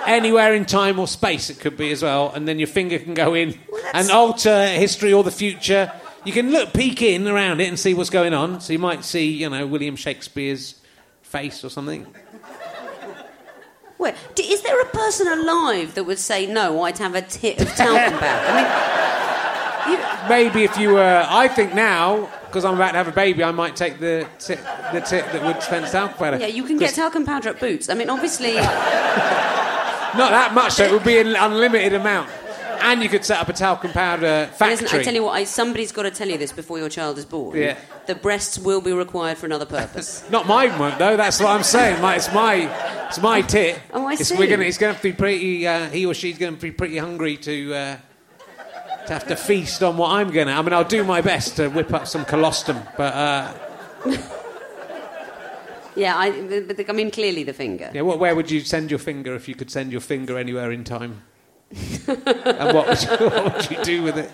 Anywhere in time or space, it could be as well. And then your finger can go in and alter history or the future. You can look, peek in around it and see what's going on. So you might see, you know, William Shakespeare's face or something. Wait, is there a person alive that would say no? I'd have a tit of talcum powder. I mean, Maybe if you were, I think now, because I'm about to have a baby, I might take the tit, the tit that would spend talcum powder. yeah, you can get talcum powder at Boots. I mean, obviously, Not that much, so it would be an unlimited amount. And you could set up a talcum powder factory. listen, I tell you what, I, somebody's got to tell you this before your child is born. Yeah. The breasts will be required for another purpose. Not mine won't though. That's what I'm saying. My, it's my, it's my tit. Oh, I it's, see. We're gonna, it's going to be pretty. Uh, he or she's going to be pretty hungry to. Uh, to have to feast on what I'm going to. I mean, I'll do my best to whip up some colostrum, but uh, yeah, I, but the, I mean, clearly the finger. yeah, what, where would you send your finger if you could send your finger anywhere in time? and what would, you, what would you do with it?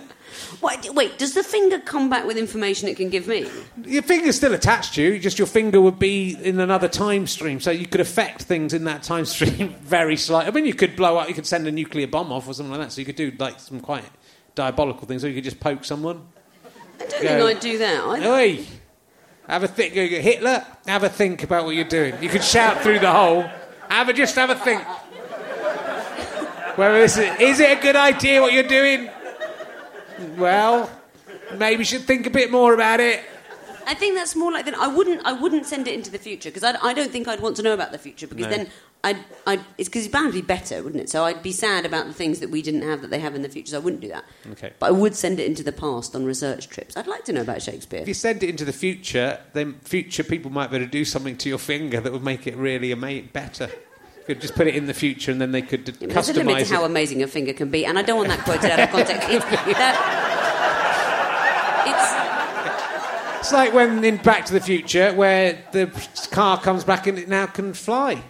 Wait, wait, does the finger come back with information it can give me? Your finger's still attached to you, just your finger would be in another time stream, so you could affect things in that time stream very slightly. I mean, you could blow up, you could send a nuclear bomb off or something like that, so you could do like some quite diabolical things, or you could just poke someone. I don't Go. think I'd do that. I, Oi! Have a think, Hitler, have a think about what you're doing. You could shout through the hole, have a, just have a think. Whether this is, is it a good idea what you're doing? Well, maybe you should think a bit more about it. I think that's more like that. I wouldn't. I wouldn't send it into the future because I, I don't think I'd want to know about the future because No. then I'd, I'd it's because it's bound to be better, wouldn't it? So I'd be sad about the things that we didn't have that they have in the future. So I wouldn't do that. Okay. But I would send it into the past on research trips. I'd like to know about Shakespeare. If you send it into the future, then future people might be able to do something to your finger that would make it really ama- better. You could just put it in the future and then they could d- Yeah, but There's a limit customise to how amazing a finger can be, and I don't want that quoted out of context. It's, that, it's, It's like when in Back to the Future, where the car comes back and it now can fly.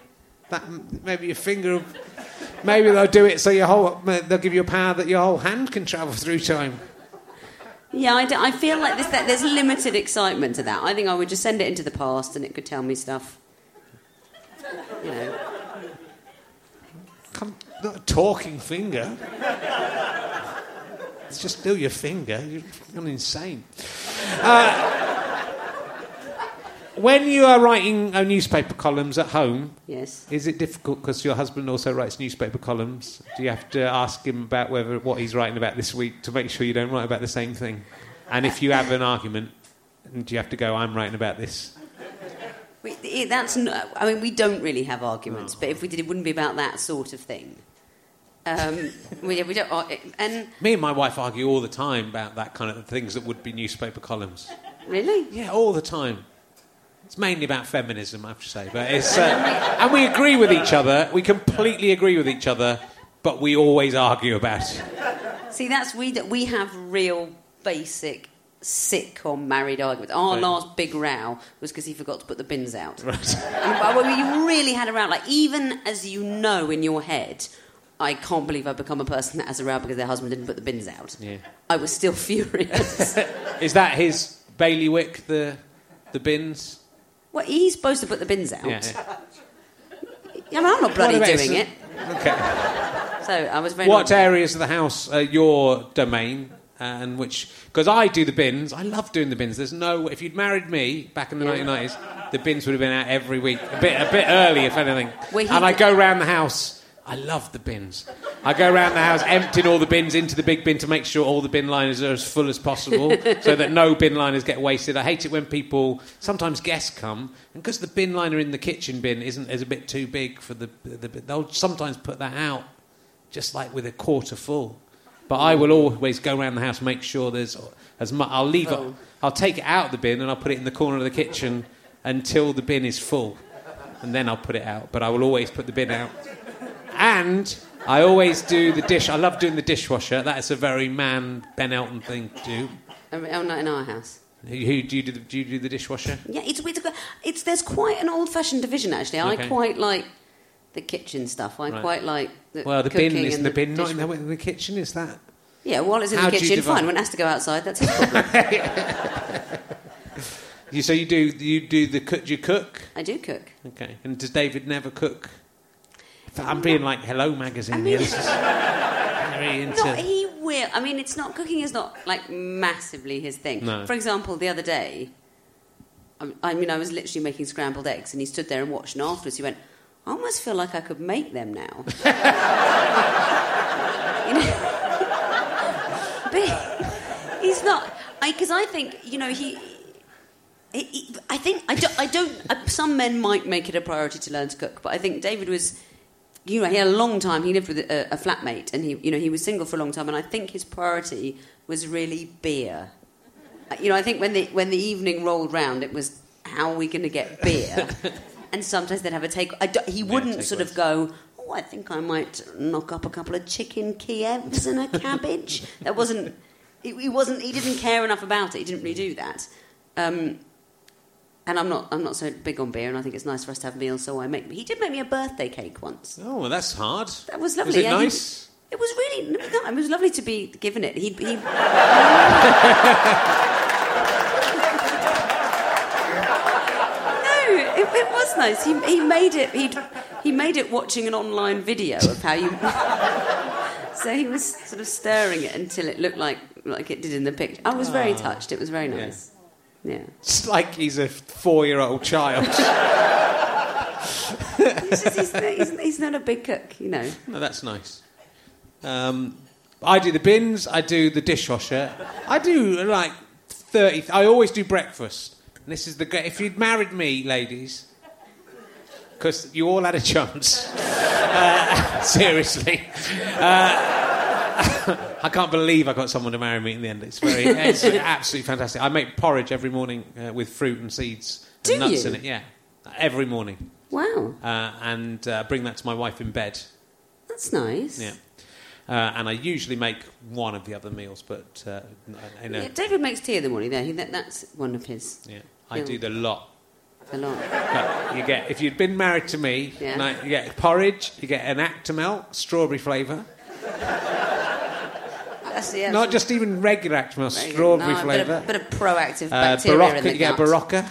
That maybe your finger. Maybe they'll do it so your whole. They'll give you a power that your whole hand can travel through time. yeah, I, do- I feel like this, that there's limited excitement to that. I think I would just send it into the past, and it could tell me stuff. You know. Come, not a talking finger. It's just still your finger. You're gone insane. Uh, when you are writing uh, newspaper columns at home, Yes. is it difficult because your husband also writes newspaper columns? Do you have to ask him about whether what he's writing about this week to make sure you don't write about the same thing? And if you have an argument, do you have to go? I'm writing about this. We, that's no, I mean, we don't really have arguments, but if we did, it wouldn't be about that sort of thing. Um, we, we don't, and Me and my wife argue all the time about that kind of things that would be newspaper columns. really, Yeah, all the time. It's mainly about feminism, I have to say, but it's uh, and we agree with each other. We completely agree with each other, but we always argue about it. see, that's we we have real basic sitcom married arguments. Our Right. last big row was because he forgot to put the bins out. Right. And, well, you really had a row. Like even as you know in your head, I can't believe I've become a person that has a row because their husband didn't put the bins out. Yeah. I was still furious. Is that his bailiwick? The the bins? Well, he's supposed to put the bins out. Yeah. yeah. Yeah, I mean, I'm not bloody What doing it? it. Okay. So I was very. What naughty. areas of the house are your domain? Uh, and which, because I do the bins, I love doing the bins. There's no, if you'd married me back in the Yeah. 1990s, the bins would have been out every week, a bit, a bit early, if anything. Well, and I go round the house I love the bins. I go around the house emptying all the bins into the big bin to make sure all the bin liners are as full as possible so that no bin liners get wasted. I hate it when people, sometimes guests come, and because the bin liner in the kitchen bin isn't is a bit too big for the, the, they'll sometimes put that out just like with a quarter full. But I will always go around the house, make sure there's as much. I'll leave it. I'll take it out of the bin and I'll put it in the corner of the kitchen until the bin is full, and then I'll put it out. But I will always put the bin out. And I always do the dish. I love doing the dishwasher. That's a very man Ben Elton thing to do. Um, oh, not in our house. Who, who do you do? The, do you do the dishwasher? Yeah, it's, it's, it's there's quite an old-fashioned division actually. I quite like the kitchen stuff. I Right. quite like the Well, the bin is in and the bin, not in the, in the kitchen. Is that? Yeah, while it's in How the kitchen, fine. When it has to go outside, that's his problem. You, so you do you do the cook? You cook? I do cook. Okay. And does David never cook? I'm being like Hello magazine I mean- very into. No, he will. I mean, it's not cooking is not like massively his thing. No. For example, the other day, I, I mean, I was literally making scrambled eggs, and he stood there and watched, and afterwards he went, "I almost feel like I could make them now." You know? but he's not. Because I, think you know he. he- I think I don't. I don't uh, some men might make it a priority to learn to cook, but I think David was you know, he had a long time. He lived with a, a flatmate, and he, you know, he was single for a long time. And I think his priority was really beer. You know, I think when the when the evening rolled round, it was how are we going to get beer? and sometimes they'd have a take. He wouldn't sort of go. Oh, I think I might knock up a couple of chicken Kievs and a cabbage. that wasn't. He, he wasn't. He didn't care enough about it. He didn't really do that. Um, and I'm not. I'm not so big on beer, and I think it's nice for us to have meals. So I make. He did make me a birthday cake once. Oh, well, that's hard. That was lovely. Was it yeah, he- nice? it was really. No, it was lovely to be given it. He. he no, it, it was nice. He, he made it. He he made it watching an online video of how you. so he was sort of stirring it until it looked like like it did in the picture. I was very Ah. touched. It was very nice. Yeah. It's like he's a four-year-old child. He's, just, he's, he's, he's not a big cook, you know. no, that's nice. Um, I do the bins. I do the dishwasher. I do like thirty. I always do breakfast. And this is the great. If you'd married me, ladies, because you all had a chance. Uh, seriously. Uh, I can't believe I got someone to marry me in the end. It's very, it's absolutely fantastic. I make porridge every morning uh, with fruit and seeds and Do nuts you? in it. Yeah, every morning, Wow, uh, and uh, bring that to my wife in bed. that's nice. Yeah. Uh, and I usually make one of the other meals, but uh, I, I know. Yeah, David makes tea in the morning. There, he, that, that's one of his. Yeah, I do the lot. A lot. But you get if you'd been married to me, Yeah. I- you get porridge, you get an Actimel, strawberry flavour, That's, yeah, not just even regular Actimel, strawberry No, flavour. But a proactive Uh, bacteria in Berocca, the a. Berocca.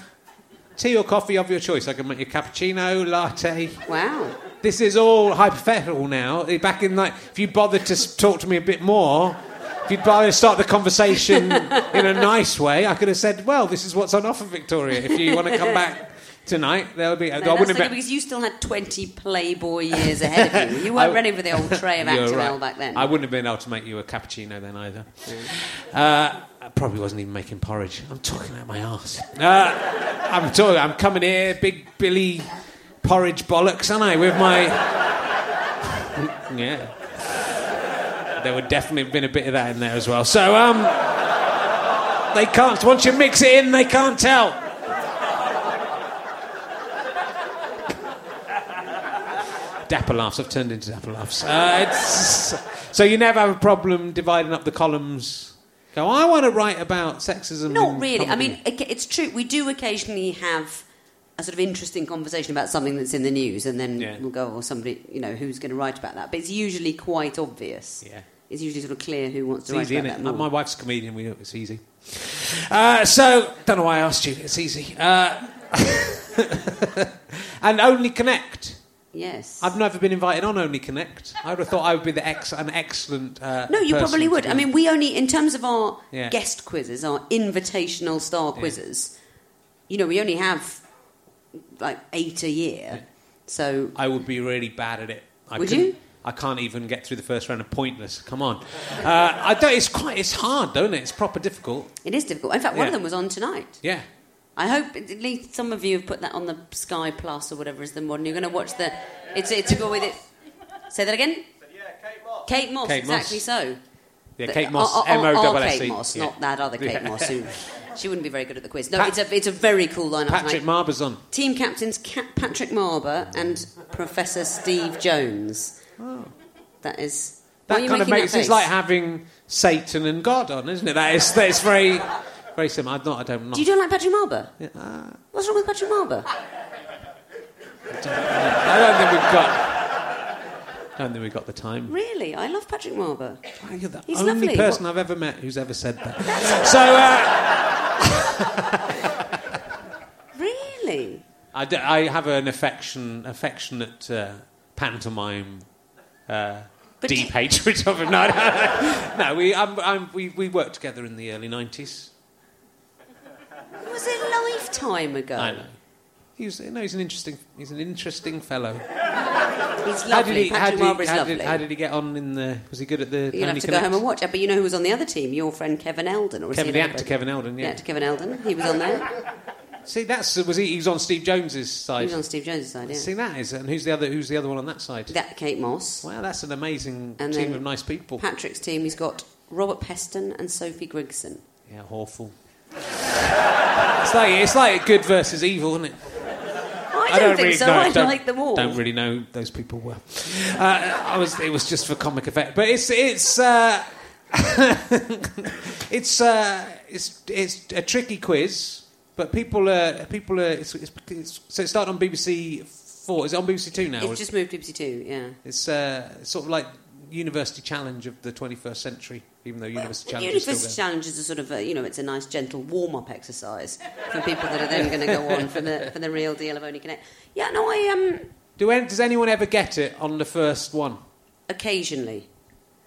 Tea or coffee of your choice. I can make you cappuccino, latte. Wow. This is all hypothetical now. Back in like, if you bothered to talk to me a bit more, if you'd bother to start the conversation in a nice way, I could have said, "Well, this is what's on offer, Victoria. If you want to come back tonight, there'll be." No, I wouldn't because you still had 20 Playboy years ahead of you. You weren't I- ready for the old tray of Actimel right. back then. I wouldn't have been able to make you a cappuccino then either. Uh, I probably wasn't even making porridge. I'm talking out my arse. Uh, I'm talking. I'm coming here, big Billy porridge bollocks, aren't I? With my yeah. There would definitely have been a bit of that in there as well. So um, they can't. Once you mix it in, they can't tell. Dapper laughs. I've turned into dapper laughs. Uh, it's, so you never have a problem dividing up the columns. Go. I want to write about sexism. Not really. I mean, it's true. We do occasionally have a sort of interesting conversation about something that's in the news, and then Yeah. we'll go, or somebody, you know, who's going to write about that. But it's usually quite obvious. Yeah. It's usually sort of clear who wants It's to write easy, about that it? more. My wife's a comedian. We know it's easy. Uh, so, don't know why I asked you. It's easy. Uh, and only connect. Yes. I've never been invited on Only Connect. I would have thought I would be the ex- an excellent. Uh, No, you probably would. I mean, we only, in terms of our Yeah. guest quizzes, our invitational style quizzes, you know, we only have like eight a year. So, I would be really bad at it. I Would you? I can't even get through the first round of pointless. Come on, uh, I don't. It's quite. It's hard, don't it? It's proper difficult. It is difficult. In fact, one Yeah. of them was on tonight. Yeah. I hope at least some of you have put that on the Sky Plus or whatever is the one. You're going to watch the. It's it's to go with it. Say that again. Yeah, Kate Moss. Kate Moss. exactly so. Yeah, The- Kate uh, Moss, our- our- our Kate Moss, Yeah. not that other Kate Yeah. Moss. Who, she wouldn't be very good at the quiz. No, Pat- it's a it's a very cool lineup Patrick tonight. Marber's on. Team captains Ca- Patrick Marber and Professor Steve Jones. Oh. That is. why That kind of makes that it's like having Satan and God on, isn't it? That is that's very very similar. I'm not. I don't. Not, Do you don't like Patrick Marber? Yeah, uh, What's wrong with Patrick Marber? I don't think we've got. I don't think we've got the time. Really, I love Patrick Marber. You're the He's only lovely. person I've ever met who's ever said that. so uh, Really? I, d- I have an affection, affectionate uh, pantomime. Uh, deep hatred of him. No, no, no we, I'm, I'm, we, we worked together in the early 90s. It was a lifetime ago. I know. He was, no, he's an interesting, he's an interesting fellow. He's How lovely. did he? How Patrick did he, is how lovely. did, how did he get on in the? Was he good at the? You'll Pony have to go home and watch it. But you know who was on the other team? Your friend Kevin Eldon. Or was Kevin, he the actor? Kevin Eldon. The Yeah. actor Kevin Eldon. He was on there. See, that's was he? He was on Steve Jones's side. He was on Steve Jones' side. Yeah. See, that is, and who's the other? Who's the other one on that side? That Kate Moss. Wow, that's an amazing And team of nice people. Patrick's team. He's got Robert Peston and Sophie Grigson. Yeah, awful. It's like it's like good versus evil, isn't it? I don't, think really so. know, I don't- like them all. Don't really know those people well. Uh, I was. It was just for comic effect, but it's it's uh, it's uh, it's it's a tricky quiz. But people are people are. It's, it's, it's, so it started on BBC Four. Is it on BBC Two now? It's just moved to BBC Two. Yeah. It's uh, sort of like University Challenge of the 21st century, even though University Challenge is University still Challenge is a sort of, a, you know, it's a nice gentle warm-up exercise for people that are then going to go on for the for the real deal of Only Connect. Yeah, no, I um. Do does anyone ever get it on the first one? occasionally,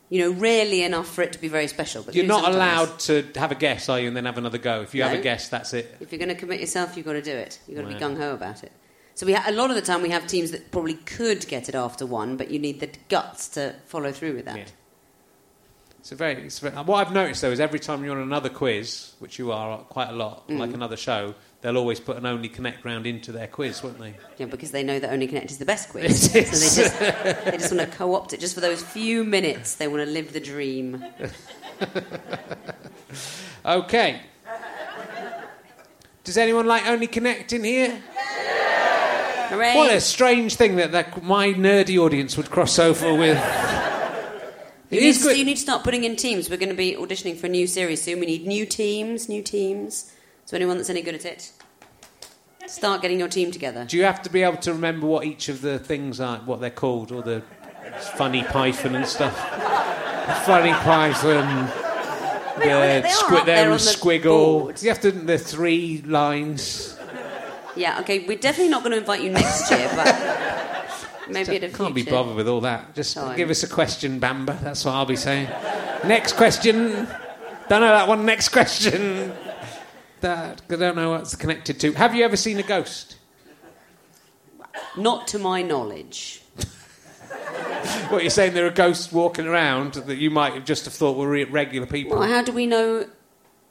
you know, rarely enough for it to be very special. But You're not sometimes. allowed to have a guess, are you, and then have another go? If you have a guess, that's it. If you're going to commit yourself, you've got to do it. You've got to be gung ho about it. So we ha- a lot of the time we have teams that probably could get it after one, but you need the guts to follow through with that. Yeah. It's a very, it's very. What I've noticed though is every time you're on another quiz, which you are quite a lot, Mm. like another show, they'll always put an only connect round into their quiz, won't they? Yeah, because they know that Only Connect is the best quiz. So they just, they just want to co-opt it just for those few minutes. They want to live the dream. Okay. Does anyone like only connect in here? Hooray! What a strange thing that, that my nerdy audience would cross over with. You need, to, you need to start putting in teams. We're going to be auditioning for a new series soon. We need new teams, new teams. So anyone that's any good at it, start getting your team together. Do you have to be able to remember what each of the things are, what they're called, or the funny python and stuff? funny python. The they are squi- up there there on the squiggle. board. You have to the three lines. Yeah, okay. We're definitely not going to invite you next year, but maybe at a Can't be future bothered with all that. Just time. give us a question, Bamber. That's what I'll be saying. Next question. Don't know that one. Next question. That I don't know what's connected to. Have you ever seen a ghost? Not to my knowledge. What you're saying? There are ghosts walking around that you might have just have thought were re- regular people. Well, how do we know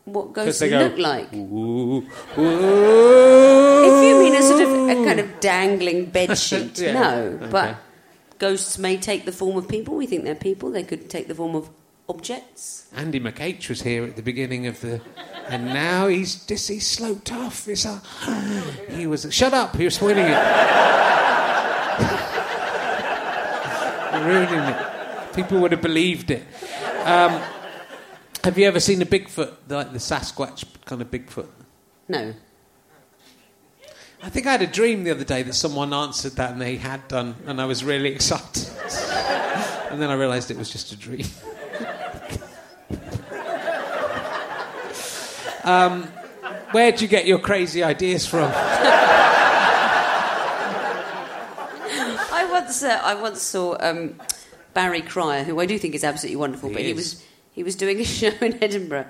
what ghosts go, look like? Ooh, If you mean a sort of a kind of dangling bed sheet, Yeah, no. okay. But ghosts may take the form of people. We think they're people. They could take the form of objects. Andy McH was here at the beginning of the, and now he's dis- he's sloped off. It's a, he was shut up. You're spoiling it. Ruining it. People would have believed it. Um, have you ever seen a Bigfoot, like the Sasquatch kind of Bigfoot? No. I think I had a dream the other day that someone answered that and they had done, and I was really excited. and then I realised it was just a dream. um, where do you get your crazy ideas from? I once, uh, I once saw um, Barry Cryer, who I do think is absolutely wonderful, He but he was he was doing a show in Edinburgh,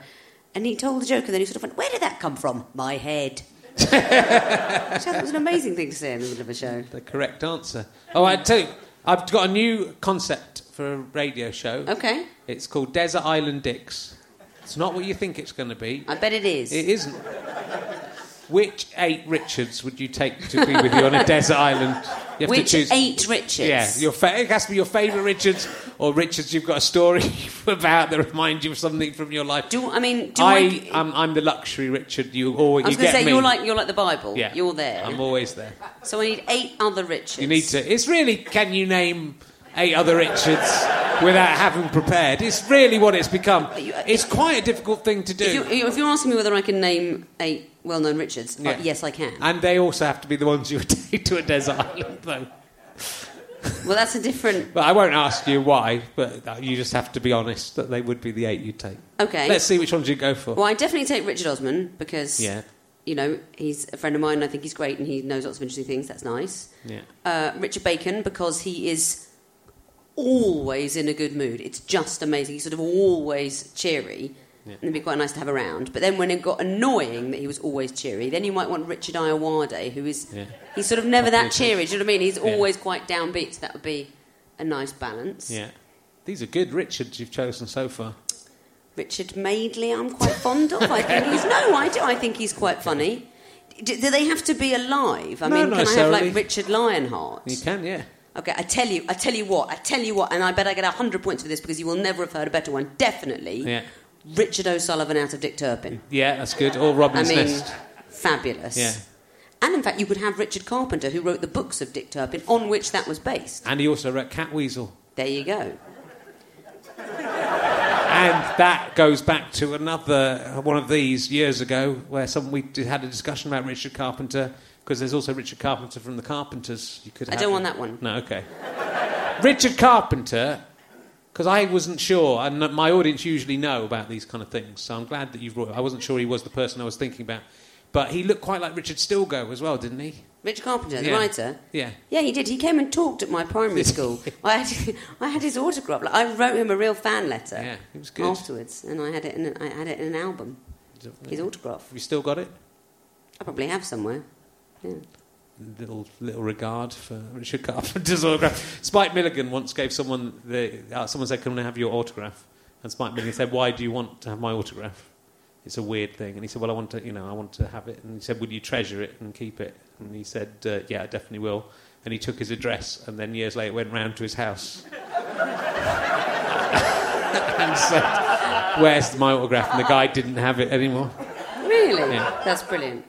and he told the joke, and then he sort of went, "Where did that come from? My head." Which I thought was an amazing thing to say in the middle of a show. The correct answer. Oh, I tell you, I've got a new concept for a radio show. Okay. It's called Desert Island Dicks. It's not what you think it's going to be. I bet it is. It isn't. Which eight Richards would you take to be with you on a desert island? You have Which to choose. eight Richards? Yeah, your fa- it has to be your favourite Richards or Richards you've got a story about that reminds you of something from your life. Do I mean? Do I, I? I'm, I'm the luxury Richard. You always I was going to say me. you're like you're like the Bible. yeah, You're there. I'm always there. So I need eight other Richards. You need to. It's really. Can you name eight other Richards without having prepared? It's really what it's become. It's quite a difficult thing to do. If, you, if you're asking me whether I can name eight well-known Richards, uh, yes, I can. And they also have to be the ones you would take to a desert island, though. Well, that's a different. But I won't ask you why, but uh, you just have to be honest that they would be the eight you'd take. Okay. Let's see which ones you go for. Well, I definitely take Richard Osman because Yeah. you know he's a friend of mine. and I think he's great and he knows lots of interesting things. That's nice. Yeah. Uh, Richard Bacon because he is always in a good mood. It's just amazing. He's sort of always cheery. Yeah. And it'd be quite nice to have around. But then when it got annoying that he was always cheery, then you might want Richard Ayoade, who is Yeah. he's sort of never that cheery. Do you know what I mean? He's Yeah. always quite downbeat. So that would be a nice balance. Yeah. These are good Richards you've chosen so far. Richard Madeley, I'm quite fond of. I think he's no, I do. I think he's quite funny. Do, do they have to be alive? I No, mean, can I have like Richard Lionheart? You can, yeah. Okay, I tell you, I tell you what, I tell you what, and I bet I get hundred points for this because you will never have heard a better one. Definitely, Yeah. Richard O'Sullivan out of Dick Turpin. Yeah, that's good. Or Robin's I mean, Nest. fabulous. Yeah. And in fact, you could have Richard Carpenter, who wrote the books of Dick Turpin, on which that was based. And he also wrote Catweazle. There you go. And that goes back to another one of these years ago where some we had a discussion about Richard Carpenter because there's also Richard Carpenter from the Carpenters. You could. I don't him. want that one. No, okay. Richard Carpenter, because I wasn't sure, and my audience usually know about these kind of things, so I'm glad that you've brought. I wasn't sure he was the person I was thinking about, but he looked quite like Richard Stilgoe as well, didn't he? Richard Carpenter, the Yeah. writer. Yeah. Yeah, he did. He came and talked at my primary school. I had, I had his autograph. Like, I wrote him a real fan letter. Yeah, he was good. Afterwards, and I had it. In, I had it in an album. His autograph. Have you still got it? I probably have somewhere. Yeah. little little regard for Richard Carpenter's autograph. Spike Milligan once gave someone the uh, someone said, "Can I have your autograph?" And Spike Milligan said, "Why do you want to have my autograph?" It's a weird thing. And he said, "Well, I want to, you know, I want to have it." And he said, "Would you treasure it and keep it?" And he said, uh, "Yeah, I definitely will." And he took his address, and then years later went round to his house and said, "Where's my autograph?" And the guy didn't have it anymore. Really? Yeah. That's brilliant.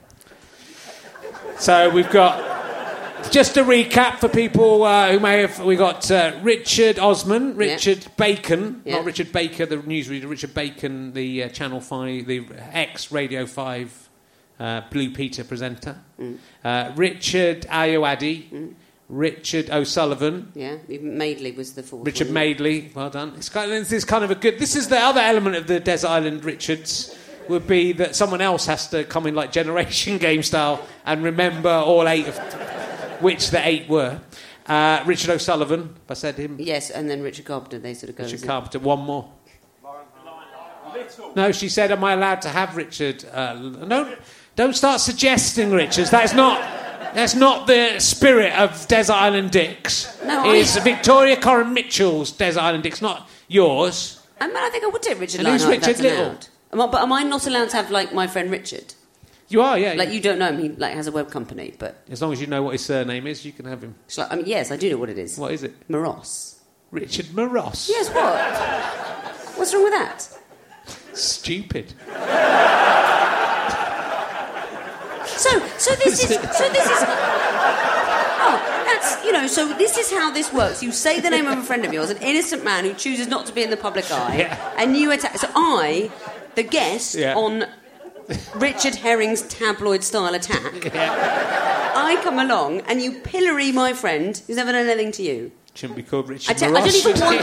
So we've got just a recap for people uh, who may have. We got uh, Richard Osman, Richard Bacon, Yeah. not Richard Baker, the newsreader. Richard Bacon, the uh, Channel Five, the ex Radio Five uh, Blue Peter presenter. Mm. Uh, Richard Ayoade, Richard O'Sullivan. Yeah, Madeley was the fourth. Richard one. Madeley, well done. It's kind of, this is kind of a good. This is the other element of the Desert Island Richards would be that someone else has to come in like Generation Game style and remember all eight of which the eight were. Uh, Richard O'Sullivan, if I said him. Yes, and then Richard Carpenter. They sort of go. Richard as a- Carpenter, one more. No, she said, "Am I allowed to have Richard?" Uh, no, don't start suggesting Richards. That's not. That's not the spirit of Desert Island Dicks. No, I- it's Victoria Coren Mitchell's Desert Island Dicks, not yours. I mean, I think I would take Richard And who's Richard Little? allowed. Am I, but am I not allowed to have like my friend Richard? You are, yeah. Like you don't know him. He like has a web company, but As long as you know what his surname is, you can have him. I mean, yes, I do know what it is. What is it? Moros. Richard Maross. Yes, what? What's wrong with that? Stupid. So, so this is, so this is. Oh, that's you know. So this is how this works. You say the name of a friend of yours, an innocent man who chooses not to be in the public eye, Yeah. and you attack. So I, the guest Yeah. on Richard Herring's tabloid-style attack, Yeah. I come along and you pillory my friend who's never done anything to you. Shouldn't be called Richard I, don't even want.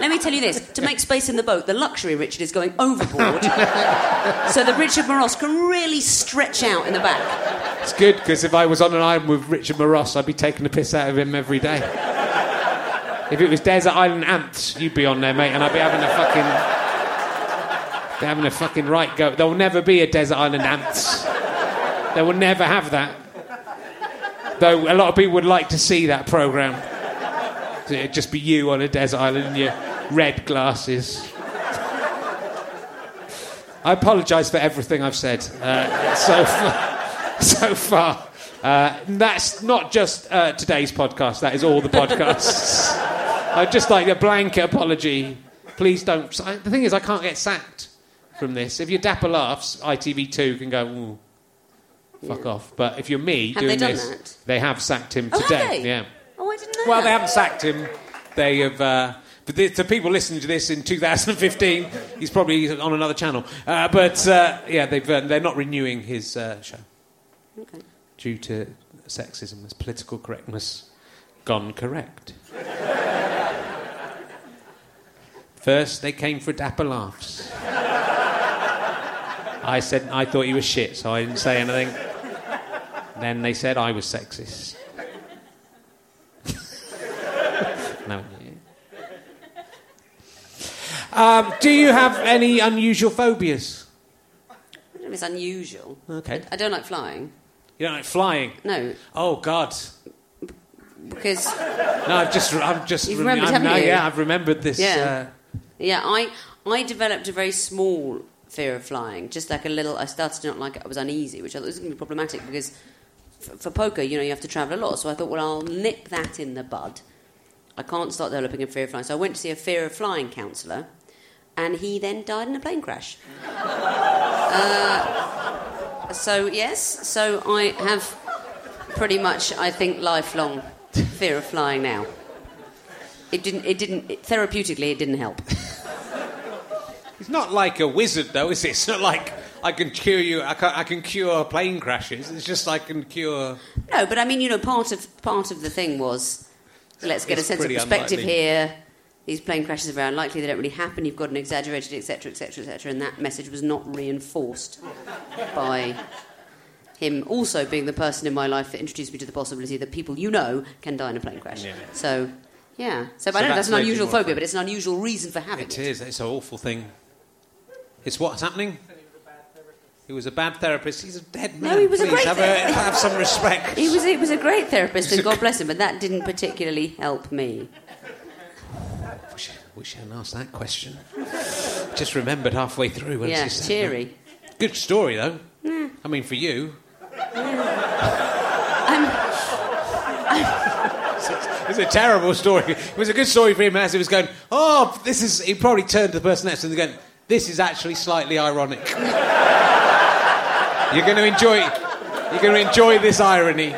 Let me tell you this: to make space in the boat, the luxury Richard is going overboard, so that Richard Moros can really stretch out in the back. It's good because if I was on an island with Richard Maross, I'd be taking the piss out of him every day. if it was Desert Island Ants, you'd be on there, mate, and I'd be having a fucking. Be having a fucking right go. There will never be a Desert Island Ants. They will never have that. Though a lot of people would like to see that programme. It'd just be you on a desert island in your red glasses. I apologise for everything I've said uh, so far. So far. Uh, that's not just uh, today's podcast, that is all the podcasts. I'd just like a blanket apology. Please don't. The thing is, I can't get sacked from this. If you're Dapper Laughs, ITV2 can go, Ooh, fuck off. But if you're me Have doing they this, that? they have sacked him Oh, today. Yeah. Oh, I didn't know. Well, they haven't sacked him. They have. Uh, but the, to people listening to this in 2015, he's probably on another channel. Uh, but uh, yeah, they've, uh, they're not renewing his uh, show Okay. due to sexism. As political correctness gone correct. First, they came for dapper laughs. I said I thought he was shit, so I didn't say anything. Then they said I was sexist. no. Um, do you have any unusual phobias? I don't know if it's unusual. Okay. I don't like flying. You don't like flying? No, Oh God! because No, I've just, I've just, You've rem- remembered, I'm- haven't no, you? Yeah, I've remembered this. Yeah. Uh, yeah, I I developed a very small fear of flying. Just like a little, I started to not like it. I was uneasy, which I thought was going to be problematic because f- for poker, you know, you have to travel a lot. So I thought, well, I'll nip that in the bud. I can't start developing a fear of flying. So I went to see a fear of flying counsellor, and he then died in a plane crash. uh, so yes, so I have pretty much, I think, lifelong fear of flying now. It didn't. It didn't. It, therapeutically, it didn't help. it's not like a wizard, though, is it? It's not like I can cure you. I can, I can cure plane crashes. It's just I can cure. No, but I mean, you know, part of part of the thing was let's get It's a sense of perspective unlikely. here. These plane crashes are very unlikely; they don't really happen. You've got an exaggerated, etc., etc., etc., and that message was not reinforced by him. Also, being the person in my life that introduced me to the possibility that people you know can die in a plane crash. Yeah. So, yeah. So, So I don't know that's that's an unusual phobia, afraid. but it's an unusual reason for having It it. is. It's an awful thing. It's what's happening. He was a bad therapist. He's a dead man. No, he was a Please great have, therapist. have some respect. He was, he was a great therapist, and God bless him, but that didn't particularly help me. Wish, wish I hadn't asked that question. Just remembered halfway through when Yeah, said cheery. that. Good story though. I mean, for you. It's a terrible story. It was a good story for him as he was going, oh, this is. He probably turned to the person next to him and going, this is actually slightly ironic. You're going to enjoy. You're going to enjoy this irony.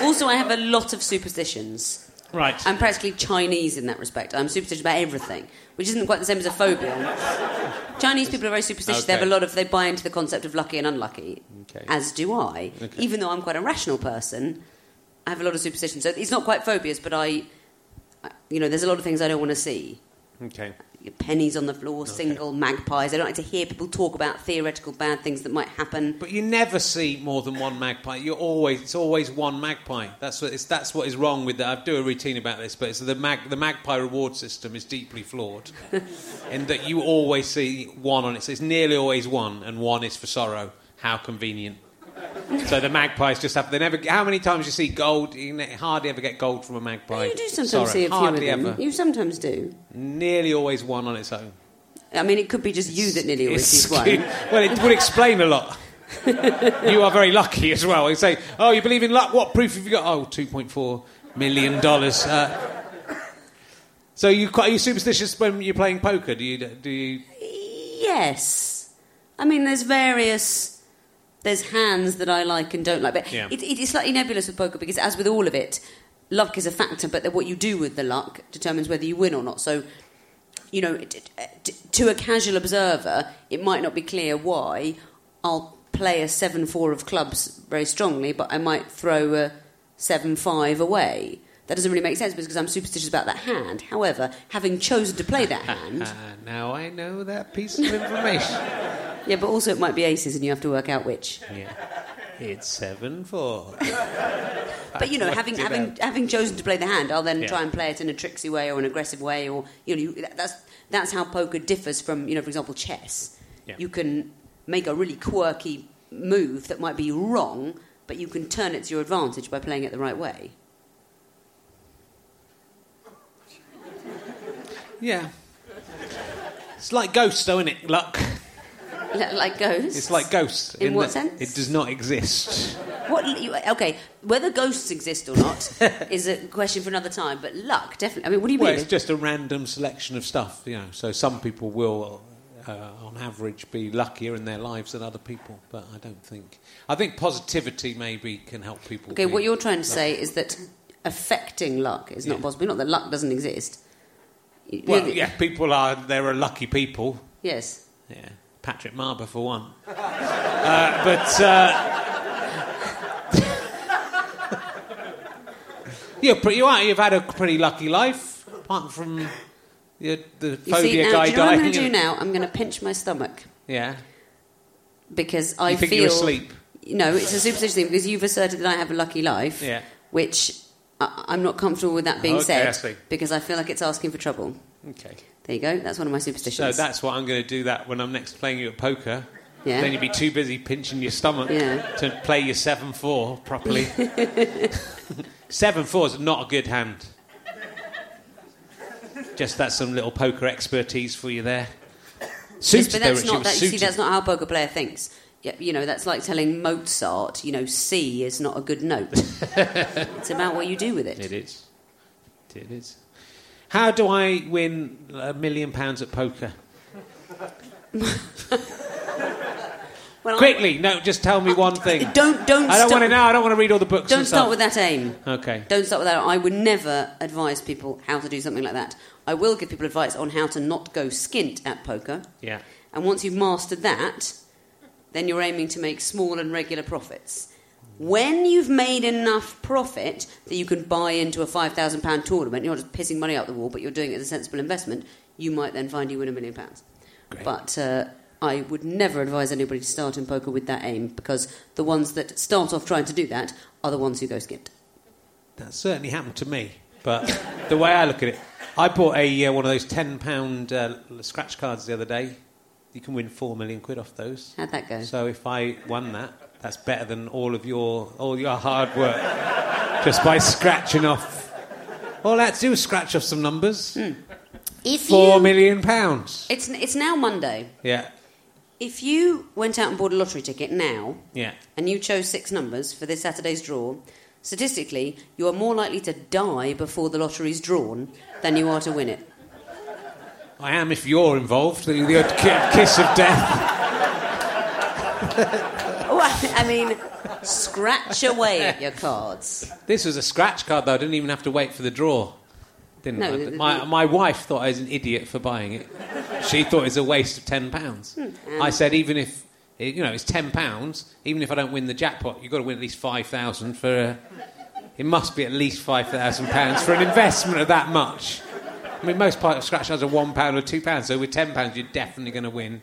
Also, I have a lot of superstitions. Right. I'm practically Chinese in that respect. I'm superstitious about everything, which isn't quite the same as a phobia. Chinese people are very superstitious. They have a lot of. They buy into the concept of lucky and unlucky, Okay. as do I. Okay. Even though I'm quite a rational person, I have a lot of superstitions. So it's not quite phobias, but I, I- you know, there's a lot of things I don't want to see. Okay. Pennies on the floor, single magpies. I don't like to hear people talk about theoretical bad things that might happen. But you never see more than one magpie. You're always it's always one magpie. That's what it's, that's what is wrong with that. I do a routine about this, but it's the mag, the magpie reward system is deeply flawed, in that you always see one on it. So it's nearly always one, and one is for sorrow. How convenient. So the magpies just have. They never. How many times you see gold? You hardly ever get gold from a magpie. you do sometimes Sorrow. see a few of them. ever. You sometimes do. Nearly always one on its own. I mean, it could be just you that nearly always sees one. Well, it would explain a lot. you are very lucky as well. You say, "Oh, you believe in luck? What proof have you got?" Oh, two point four million dollars. Uh, so you quite are you superstitious when you're playing poker? Do you do you? Yes. I mean, there's various. There's hands that I like and don't like, but Yeah. it, it is slightly nebulous with poker because, as with all of it, luck is a factor, but what you do with the luck determines whether you win or not. So, you know, to a casual observer, it might not be clear why I'll play a seven-four of clubs very strongly, but I might throw a seven-five away. That doesn't really make sense because I'm superstitious about that hand. However, having chosen to play that hand, now I know that piece of information. Yeah, but also it might be aces, and you have to work out which. yeah, it's seven four. But you know, having having I- having chosen to play the hand, I'll then Yeah. try and play it in a tricksy way or an aggressive way, or you know, you, that's that's how poker differs from you know, for example, chess. Yeah. You can make a really quirky move that might be wrong, but you can turn it to your advantage by playing it the right way. Yeah. It's like ghosts, though, isn't it? Luck. Li- Like ghosts. It's like ghosts. In what sense? It does not exist. What? Okay, whether ghosts exist or not is a question for another time. But luck, definitely. I mean, what do you Well, mean? it's just a random selection of stuff, you know. So some people will, uh, on average, be luckier in their lives than other people, but I don't think. I think positivity maybe can help people. Okay, what you're trying to say is that affecting luck is not Yeah. possible. Not that luck doesn't exist. Well, yeah, people are. There are lucky people. Yes. Yeah, Patrick Marber for one. uh, but uh, you're pretty. You are. You've had a pretty lucky life, apart from the, the You phobia see, now, guy do you know what I'm going to do now? I'm going to pinch my stomach Yeah. because I You think feel. you're asleep? No, it's a superstition thing because you've asserted that I have a lucky life. Yeah. Which I, I'm not comfortable with that being Okay, said I because I feel like it's asking for trouble. Okay. There you go. That's one of my superstitions. So that's what I'm going to do. That when I'm next playing you at poker. Yeah. Then you'd be too busy pinching your stomach Yeah. to play your seven four properly. seven four is not a good hand. Just that's some little poker expertise for you there. Yes, but that's it not that. See, that's not how a poker player thinks. Yeah, you know, that's like telling Mozart, you know, C is not a good note. it's about what you do with it. It is. It is. How do I win a million pounds at poker? Well, Quickly, no, just tell me one thing. Don't don't. I don't want to know. I don't want to read all the books. Don't start with that aim. Okay. Don't start with that. I would never advise people how to do something like that. I will give people advice on how to not go skint at poker. Yeah. And once you've mastered that, then you're aiming to make small and regular profits. When you've made enough profit that you can buy into a £5,000 tournament, you're not just pissing money out the wall, but you're doing it as a sensible investment, you might then find you win a million pounds. But uh, I would never advise anybody to start in poker with that aim because the ones that start off trying to do that are the ones who go skint. That certainly happened to me. But the way I look at it, I bought a uh, one of those ten pound uh, scratch cards the other day. You can win four million quid off those. How'd that go? So if I won that, that's better than all of your all your hard work just by scratching off. All I had to do was scratch off some numbers. Hmm. If Four you- million pounds. It's, it's now Monday. Yeah, If you went out and bought a lottery ticket now, yeah. and you chose six numbers for this Saturday's draw, statistically, you are more likely to die before the lottery's drawn than you are to win it. I am if you're involved. The, the kiss of death. I, mean, scratch away at your cards. This was a scratch card, though. I didn't even have to wait for the draw. Didn't No, I? my, my wife thought I was an idiot for buying it. She thought it was a waste of ten pounds. Hmm, I said, even if you know it's ten pounds, even if I don't win the jackpot, you've got to win at least five thousand for. A, it must be at least five thousand pounds for an investment of that much. I mean, most part of scratch cards are one pound or two pounds. So with ten pounds, you're definitely going to win.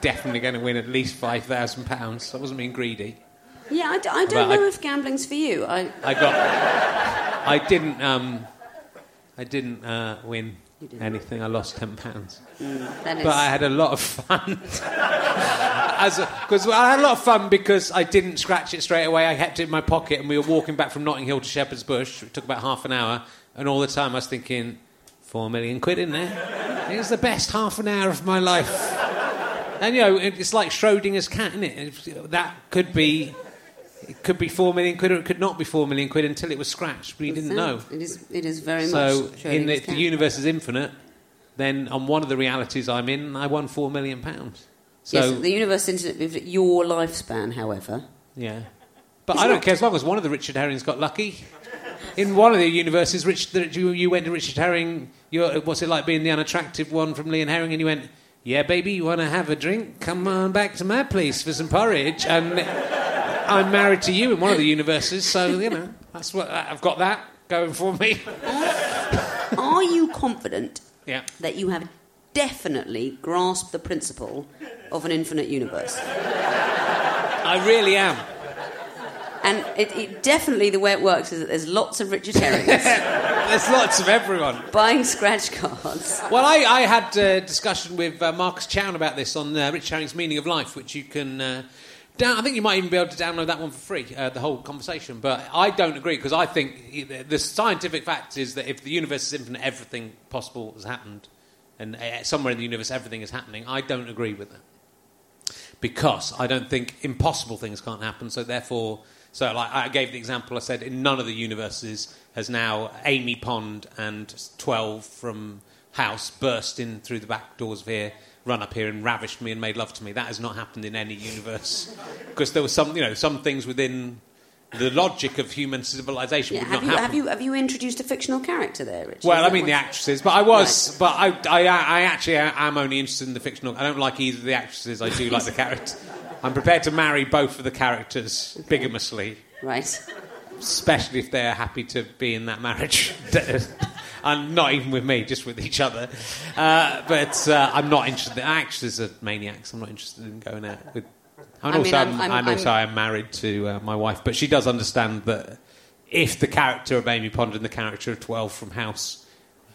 Definitely going to win at least five thousand pounds. I wasn't being greedy. Yeah, I, d- I don't But I- know if gambling's for you. I, I got. I didn't. Um, I didn't uh, win anything. I lost ten pounds, mm, is, but I had a lot of fun. Because I had a lot of fun because I didn't scratch it straight away. I kept it in my pocket, and we were walking back from Notting Hill to Shepherd's Bush. It took about half an hour, and all the time I was thinking, four million quid in there. It was the best half an hour of my life. And you know, it's like Schrodinger's cat, isn't it? That could be. It could be four million quid, or it could not be four million quid until it was scratched, We didn't know. It is, it is very So, much. in the, the universe is infinite, then on one of the realities I'm in, I won four million pounds. So, yes, the universe internet, your lifespan, however. yeah. But I don't care as long as one of the Richard Herrings got lucky. In one of the universes, Rich, you, you went to Richard Herring. You're, what's it like being the unattractive one from Lee and Herring? And you went, "Yeah, baby, you want to have a drink? Come on back to my place for some porridge." And I'm married to you in one of the universes, so you know that's what uh, I've got that going for me. Are you confident Yeah. that you have definitely grasped the principle of an infinite universe? I really am. And it, it definitely the way it works is that there's lots of Richard Herrings There's lots of everyone. buying scratch cards. Well, I, I had a discussion with uh, Marcus Chown about this on uh, Rich Herring's Meaning of Life, which you can. Uh, down, I think you might even be able to download that one for free, uh, the whole conversation. But I don't agree because I think the- the scientific fact is that if the universe is infinite, everything possible has happened. and uh, somewhere in the universe everything is happening. I don't agree with that because I don't think impossible things can't happen. So therefore, so like I gave the example. I said in none of the universes has now Amy Pond and twelve from House burst in through the back doors of here, run up here and ravished me and made love to me. That has not happened in any universe because there were some, you know, some things within the logic of human civilization Yeah, would have, not you, happen. have you have you introduced a fictional character there, Richard? Well, I mean the actresses, but I was, but I, I, I actually am only interested in the fictional. I don't like either of the actresses. I do like the character. I'm prepared to marry both of the characters bigamously, Right. Especially if they're happy to be in that marriage. and not even with me, just with each other. Uh, but uh, I'm not interested. The actresses are maniacs. I'm not interested in going out with. And I also, mean, I'm, I'm- I'm- also I'm- married to uh, my wife, but she does understand that if the character of Amy Pond and the character of Twelve from House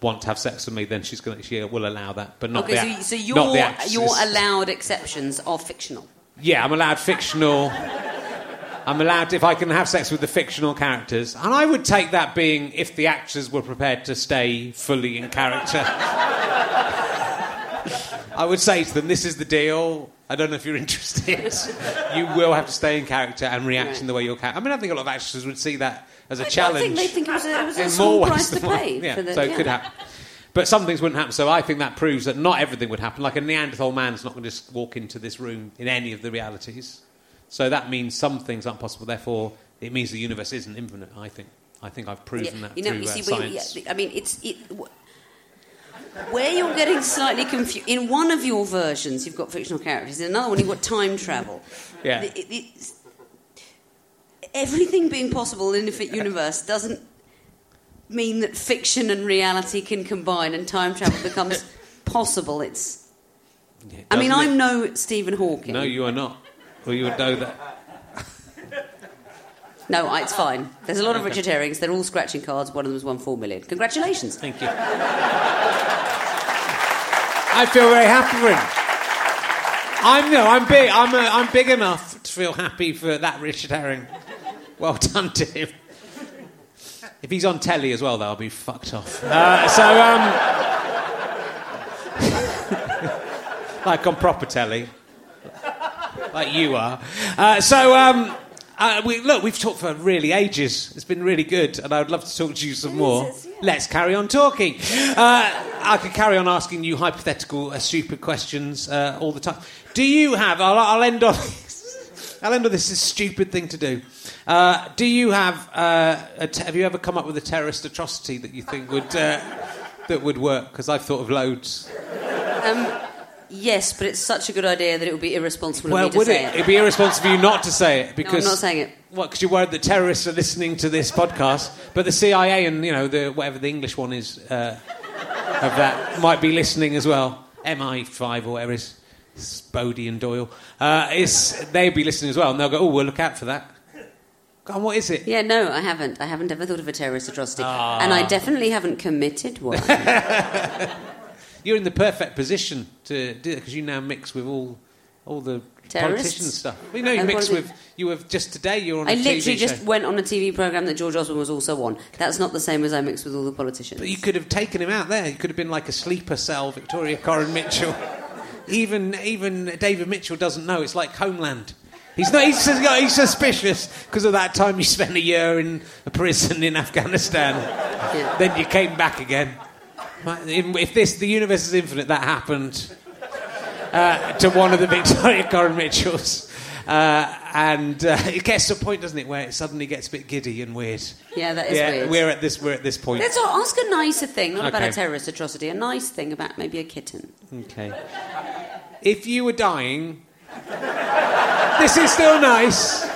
want to have sex with me, then she's going she will allow that, but not okay, the, so, so not your the actresses. your allowed exceptions are fictional. Yeah, I'm allowed fictional. I'm allowed if I can have sex with the fictional characters, and I would take that being if the actors were prepared to stay fully in character. I would say to them, "This is the deal. I don't know if you're interested. you will have to stay in character and react in the way you're character." I mean, I think a lot of actors would see that as a I- challenge. I think they think it was a, it was a small price to pay Yeah, for the. so it yeah. could happen. But some things wouldn't happen. So I think that proves that not everything would happen. Like a Neanderthal man's not going to just walk into this room in any of the realities. So that means some things aren't possible. Therefore, it means the universe isn't infinite. I think. I think I've proven Yeah, that you know, through you uh, see, you- science. yeah, I mean, it's it, wh- where you're getting slightly confused. In one of your versions, you've got fictional characters. In another one, you've got time travel. Yeah. It- everything being possible in a fit universe doesn't mean that fiction and reality can combine and time travel becomes possible. It's. Yeah, I mean, I'm no Stephen Hawking. No, you are not. Well, you would know that. No, it's fine. There's a lot of Okay. Richard Herrings. They're all scratching cards. One of them's won four million. Congratulations. Thank you. I feel very happy for him. I'm no, I'm big. I'm, uh, I'm big enough to feel happy for that Richard Herring. Well done to him. If he's on telly as well, though, I'll be fucked off. Uh, so, um, like on proper telly, like you are. Uh, so, um, uh, we, look, we've talked for really ages. It's been really good, and I would love to talk to you some more. Let's carry on talking. Uh, I could carry on asking you hypothetical, uh, stupid questions uh, all the time. Do you have? I'll, I'll end on. I'll end on this. Is a stupid thing to do. Uh, do you have? Uh, a te- have you ever come up with a terrorist atrocity that you think would uh, that would work? Because I've thought of loads. Um, yes, but it's such a good idea that it would be irresponsible well, of me to would say it? it. It'd be irresponsible of you not to say it because not saying it. What? Because you're worried that terrorists are listening to this podcast, but the CIA and you know the whatever the English one is uh, of that might be listening as well. MI5 or whatever is, Bodie and Doyle. Uh, is they'd be listening as well, and they'll go, "Oh, we'll look out for that." Go on, what is it? Yeah, no, I haven't. I haven't ever thought of a terrorist atrocity. Ah. And I definitely haven't committed one. You're in the perfect position to do it because you now mix with all all the Terrorists? politician stuff. You know, you mix with you have just today. You're on. a I TV I literally just went on a TV programme that George Osborne was also on. That's not the same as I mix with all the politicians. But you could have taken him out there. You could have been like a sleeper cell, Victoria Coren Mitchell. even even David Mitchell doesn't know. It's like Homeland. He's not. He's, he's suspicious because of that time you spent a year in a prison in Afghanistan. Then you came back again. If this the universe is infinite, that happened uh, to one of the Victoria Coren Mitchells. Uh, and uh, it gets to a point, doesn't it, where it suddenly gets a bit giddy and weird. Yeah, that is yeah, weird. We're at this. We're at this point. Let's ask a nicer thing, not about a terrorist atrocity, a nice thing about maybe a kitten. Okay. If you were dying, this is still nice.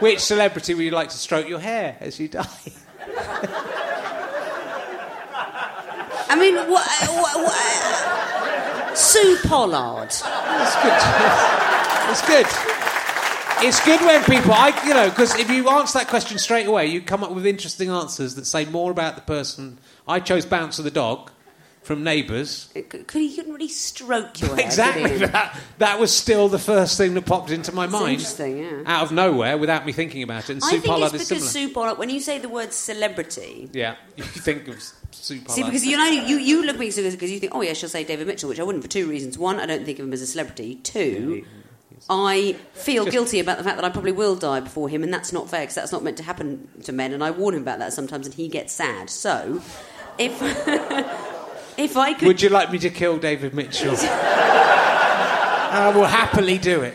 Which celebrity would you like to stroke your hair as you die? I mean, what, what, what, Sue Pollard. That's good. It's good. It's good when people, I, you know, because if you answer that question straight away, you come up with interesting answers that say more about the person. I chose Bouncer the dog from Neighbours. Uh, it could- could- He couldn't really stroke your hair. Exactly. That, that was still the first thing that popped into my It's mind. interesting, yeah. Out of nowhere, without me thinking about it. And I Sue think Pollard it's because. Sue Pollard, when you say the word celebrity, yeah, you think of Sue Pollard. See, because you know, you, you look at me because you think, oh yeah, she'll say David Mitchell, which I wouldn't for two reasons. One, I don't think of him as a celebrity. Two, I feel guilty about the fact that I probably will die before him, and that's not fair because that's not meant to happen to men. And I warn him about that sometimes, and he gets sad. So, if if I could, Would you like me to kill David Mitchell? I will happily do it.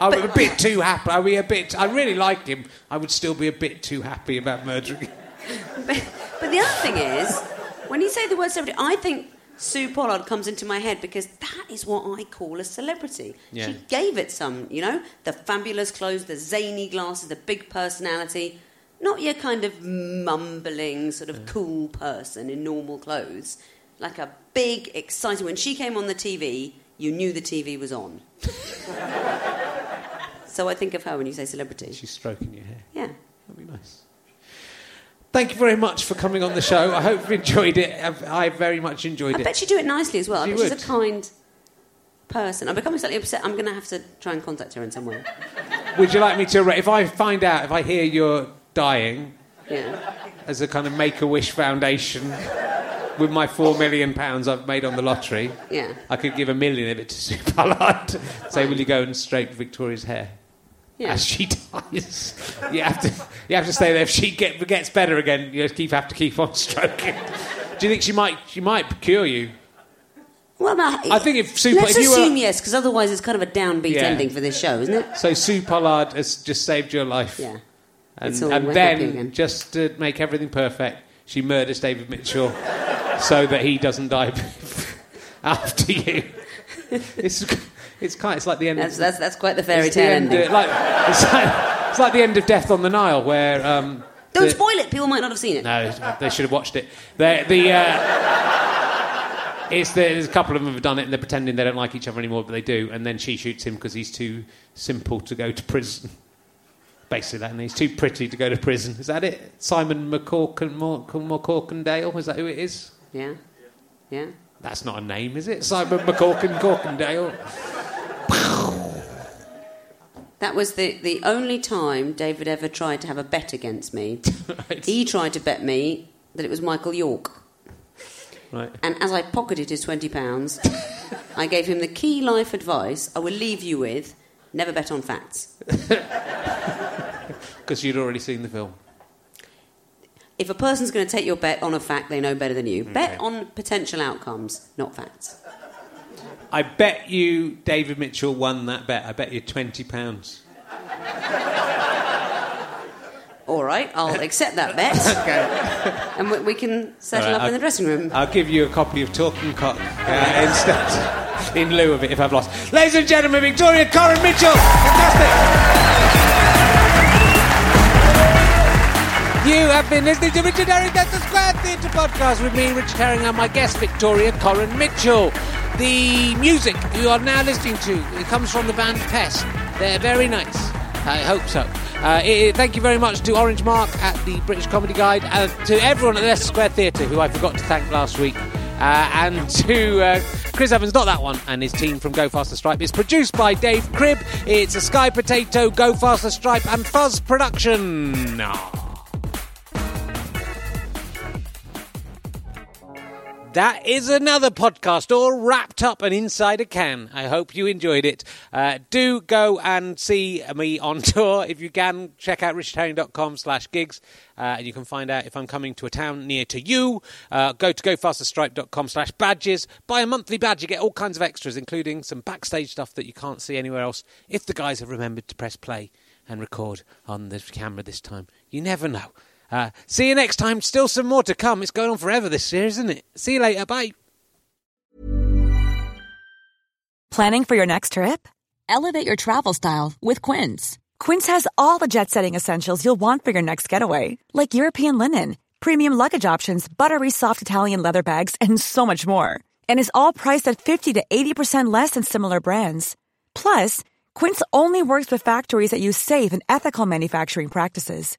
I'm a bit too happy. Are we a bit? I really like him. I would still be a bit too happy about murdering him. but, but the other thing is, when you say the word celebrity, I think Sue Pollard comes into my head because that is what I call a celebrity. Yeah. She gave it some, you know, the fabulous clothes, the zany glasses, the big personality. Not your kind of mumbling, sort of cool person in normal clothes. Like a big, exciting. When she came on the TV, you knew the TV was on. so I think of her when you say celebrity. She's stroking your hair. Yeah. That'd be nice. Thank you very much for coming on the show. I hope you enjoyed it. I've, I very much enjoyed I it. I bet she'd do it nicely as well. I She bet she's a kind person. I'm becoming slightly upset. I'm going to have to try and contact her in some way. Would you like me to? If I find out, if I hear you're dying, Yeah. as a kind of Make a Wish Foundation, with my four million pounds I've made on the lottery, Yeah. I could give a million of it to Sue Pollard. Say, will you go and straighten Victoria's hair? Yeah. As she dies, you have to you have to stay there. If she get, gets better again, you just keep have to keep on stroking. Do you think she might she might cure you? Well, no, I think if Sue, let's if you assume were, yes, because otherwise it's kind of a downbeat Yeah. ending for this show, isn't it? so Sue Pollard has just saved your life. Yeah. And, and then, again. just to make everything perfect, she murders David Mitchell so that he doesn't die after you. It's, it's kind. It's like the end. That's, of, that's, that's quite the fairy tale end, ending. like, it's, like, it's like the end of Death on the Nile, where. Um, Don't the- spoil it. People might not have seen it. No, they should have watched it. The, the uh, it's the, there's a couple of them have done it, and they're pretending they don't like each other anymore, but they do. And then she shoots him because he's too simple to go to prison. Basically, that, and he's too pretty to go to prison. Is that it? Simon McCorkin, MacCorkindale? Is that who it is? Yeah. Yeah. That's not a name, is it? Simon McCorkin Corkindale. That was the, the only time David ever tried to have a bet against me. He tried to bet me that it was Michael York. Right. And as I pocketed his £20, I gave him the key life advice I will leave you with never bet on facts. Because you'd already seen the film. If a person's going to take your bet on a fact they know better than you, bet on potential outcomes, not facts. I bet you David Mitchell won that bet. I bet you £20. All right, I'll accept that bet. okay. And we, we can settle right, up in I'll- the dressing room. I'll give you a copy of Talking Cock uh, instead, in lieu of it, if I've lost. Ladies and gentlemen, Victoria Coren Mitchell! Fantastic! You have been listening to Richard Herring, that's the Square Theatre podcast with me, Richard Herring, and my guest, Victoria Coren Mitchell. The music you are now listening to it comes from the band Pest. They're very nice. I hope so. Uh, eh, thank you very much to Orange Mark at the British Comedy Guide, and to everyone at the Leicester Square Theatre, who I forgot to thank last week, uh, and to uh, Chris Evans, not that one, and his team from Go Faster Stripe. It's produced by Dave Cribb. It's a Sky Potato, Go Faster Stripe, and Fuzz production. That is another podcast all wrapped up and inside a can. I hope you enjoyed it. Uh, do go and see me on tour. If you can, check out richardherring.com slash gigs. Uh, and you can find out if I'm coming to a town near to you. Uh, go to gofasterstripe.com slash badges. Buy a monthly badge. You get all kinds of extras, including some backstage stuff that you can't see anywhere else. If the guys have remembered to press play and record on the camera this time. You never know. Uh, see you next time. Still some more to come. It's going on forever this series, isn't it? See you later. Bye. Planning for your next trip? Elevate your travel style with Quince. Quince has all the jet setting essentials you'll want for your next getaway, like European linen, premium luggage options, buttery soft Italian leather bags, and so much more. And is all priced at 50 to 80% less than similar brands. Plus, Quince only works with factories that use safe and ethical manufacturing practices.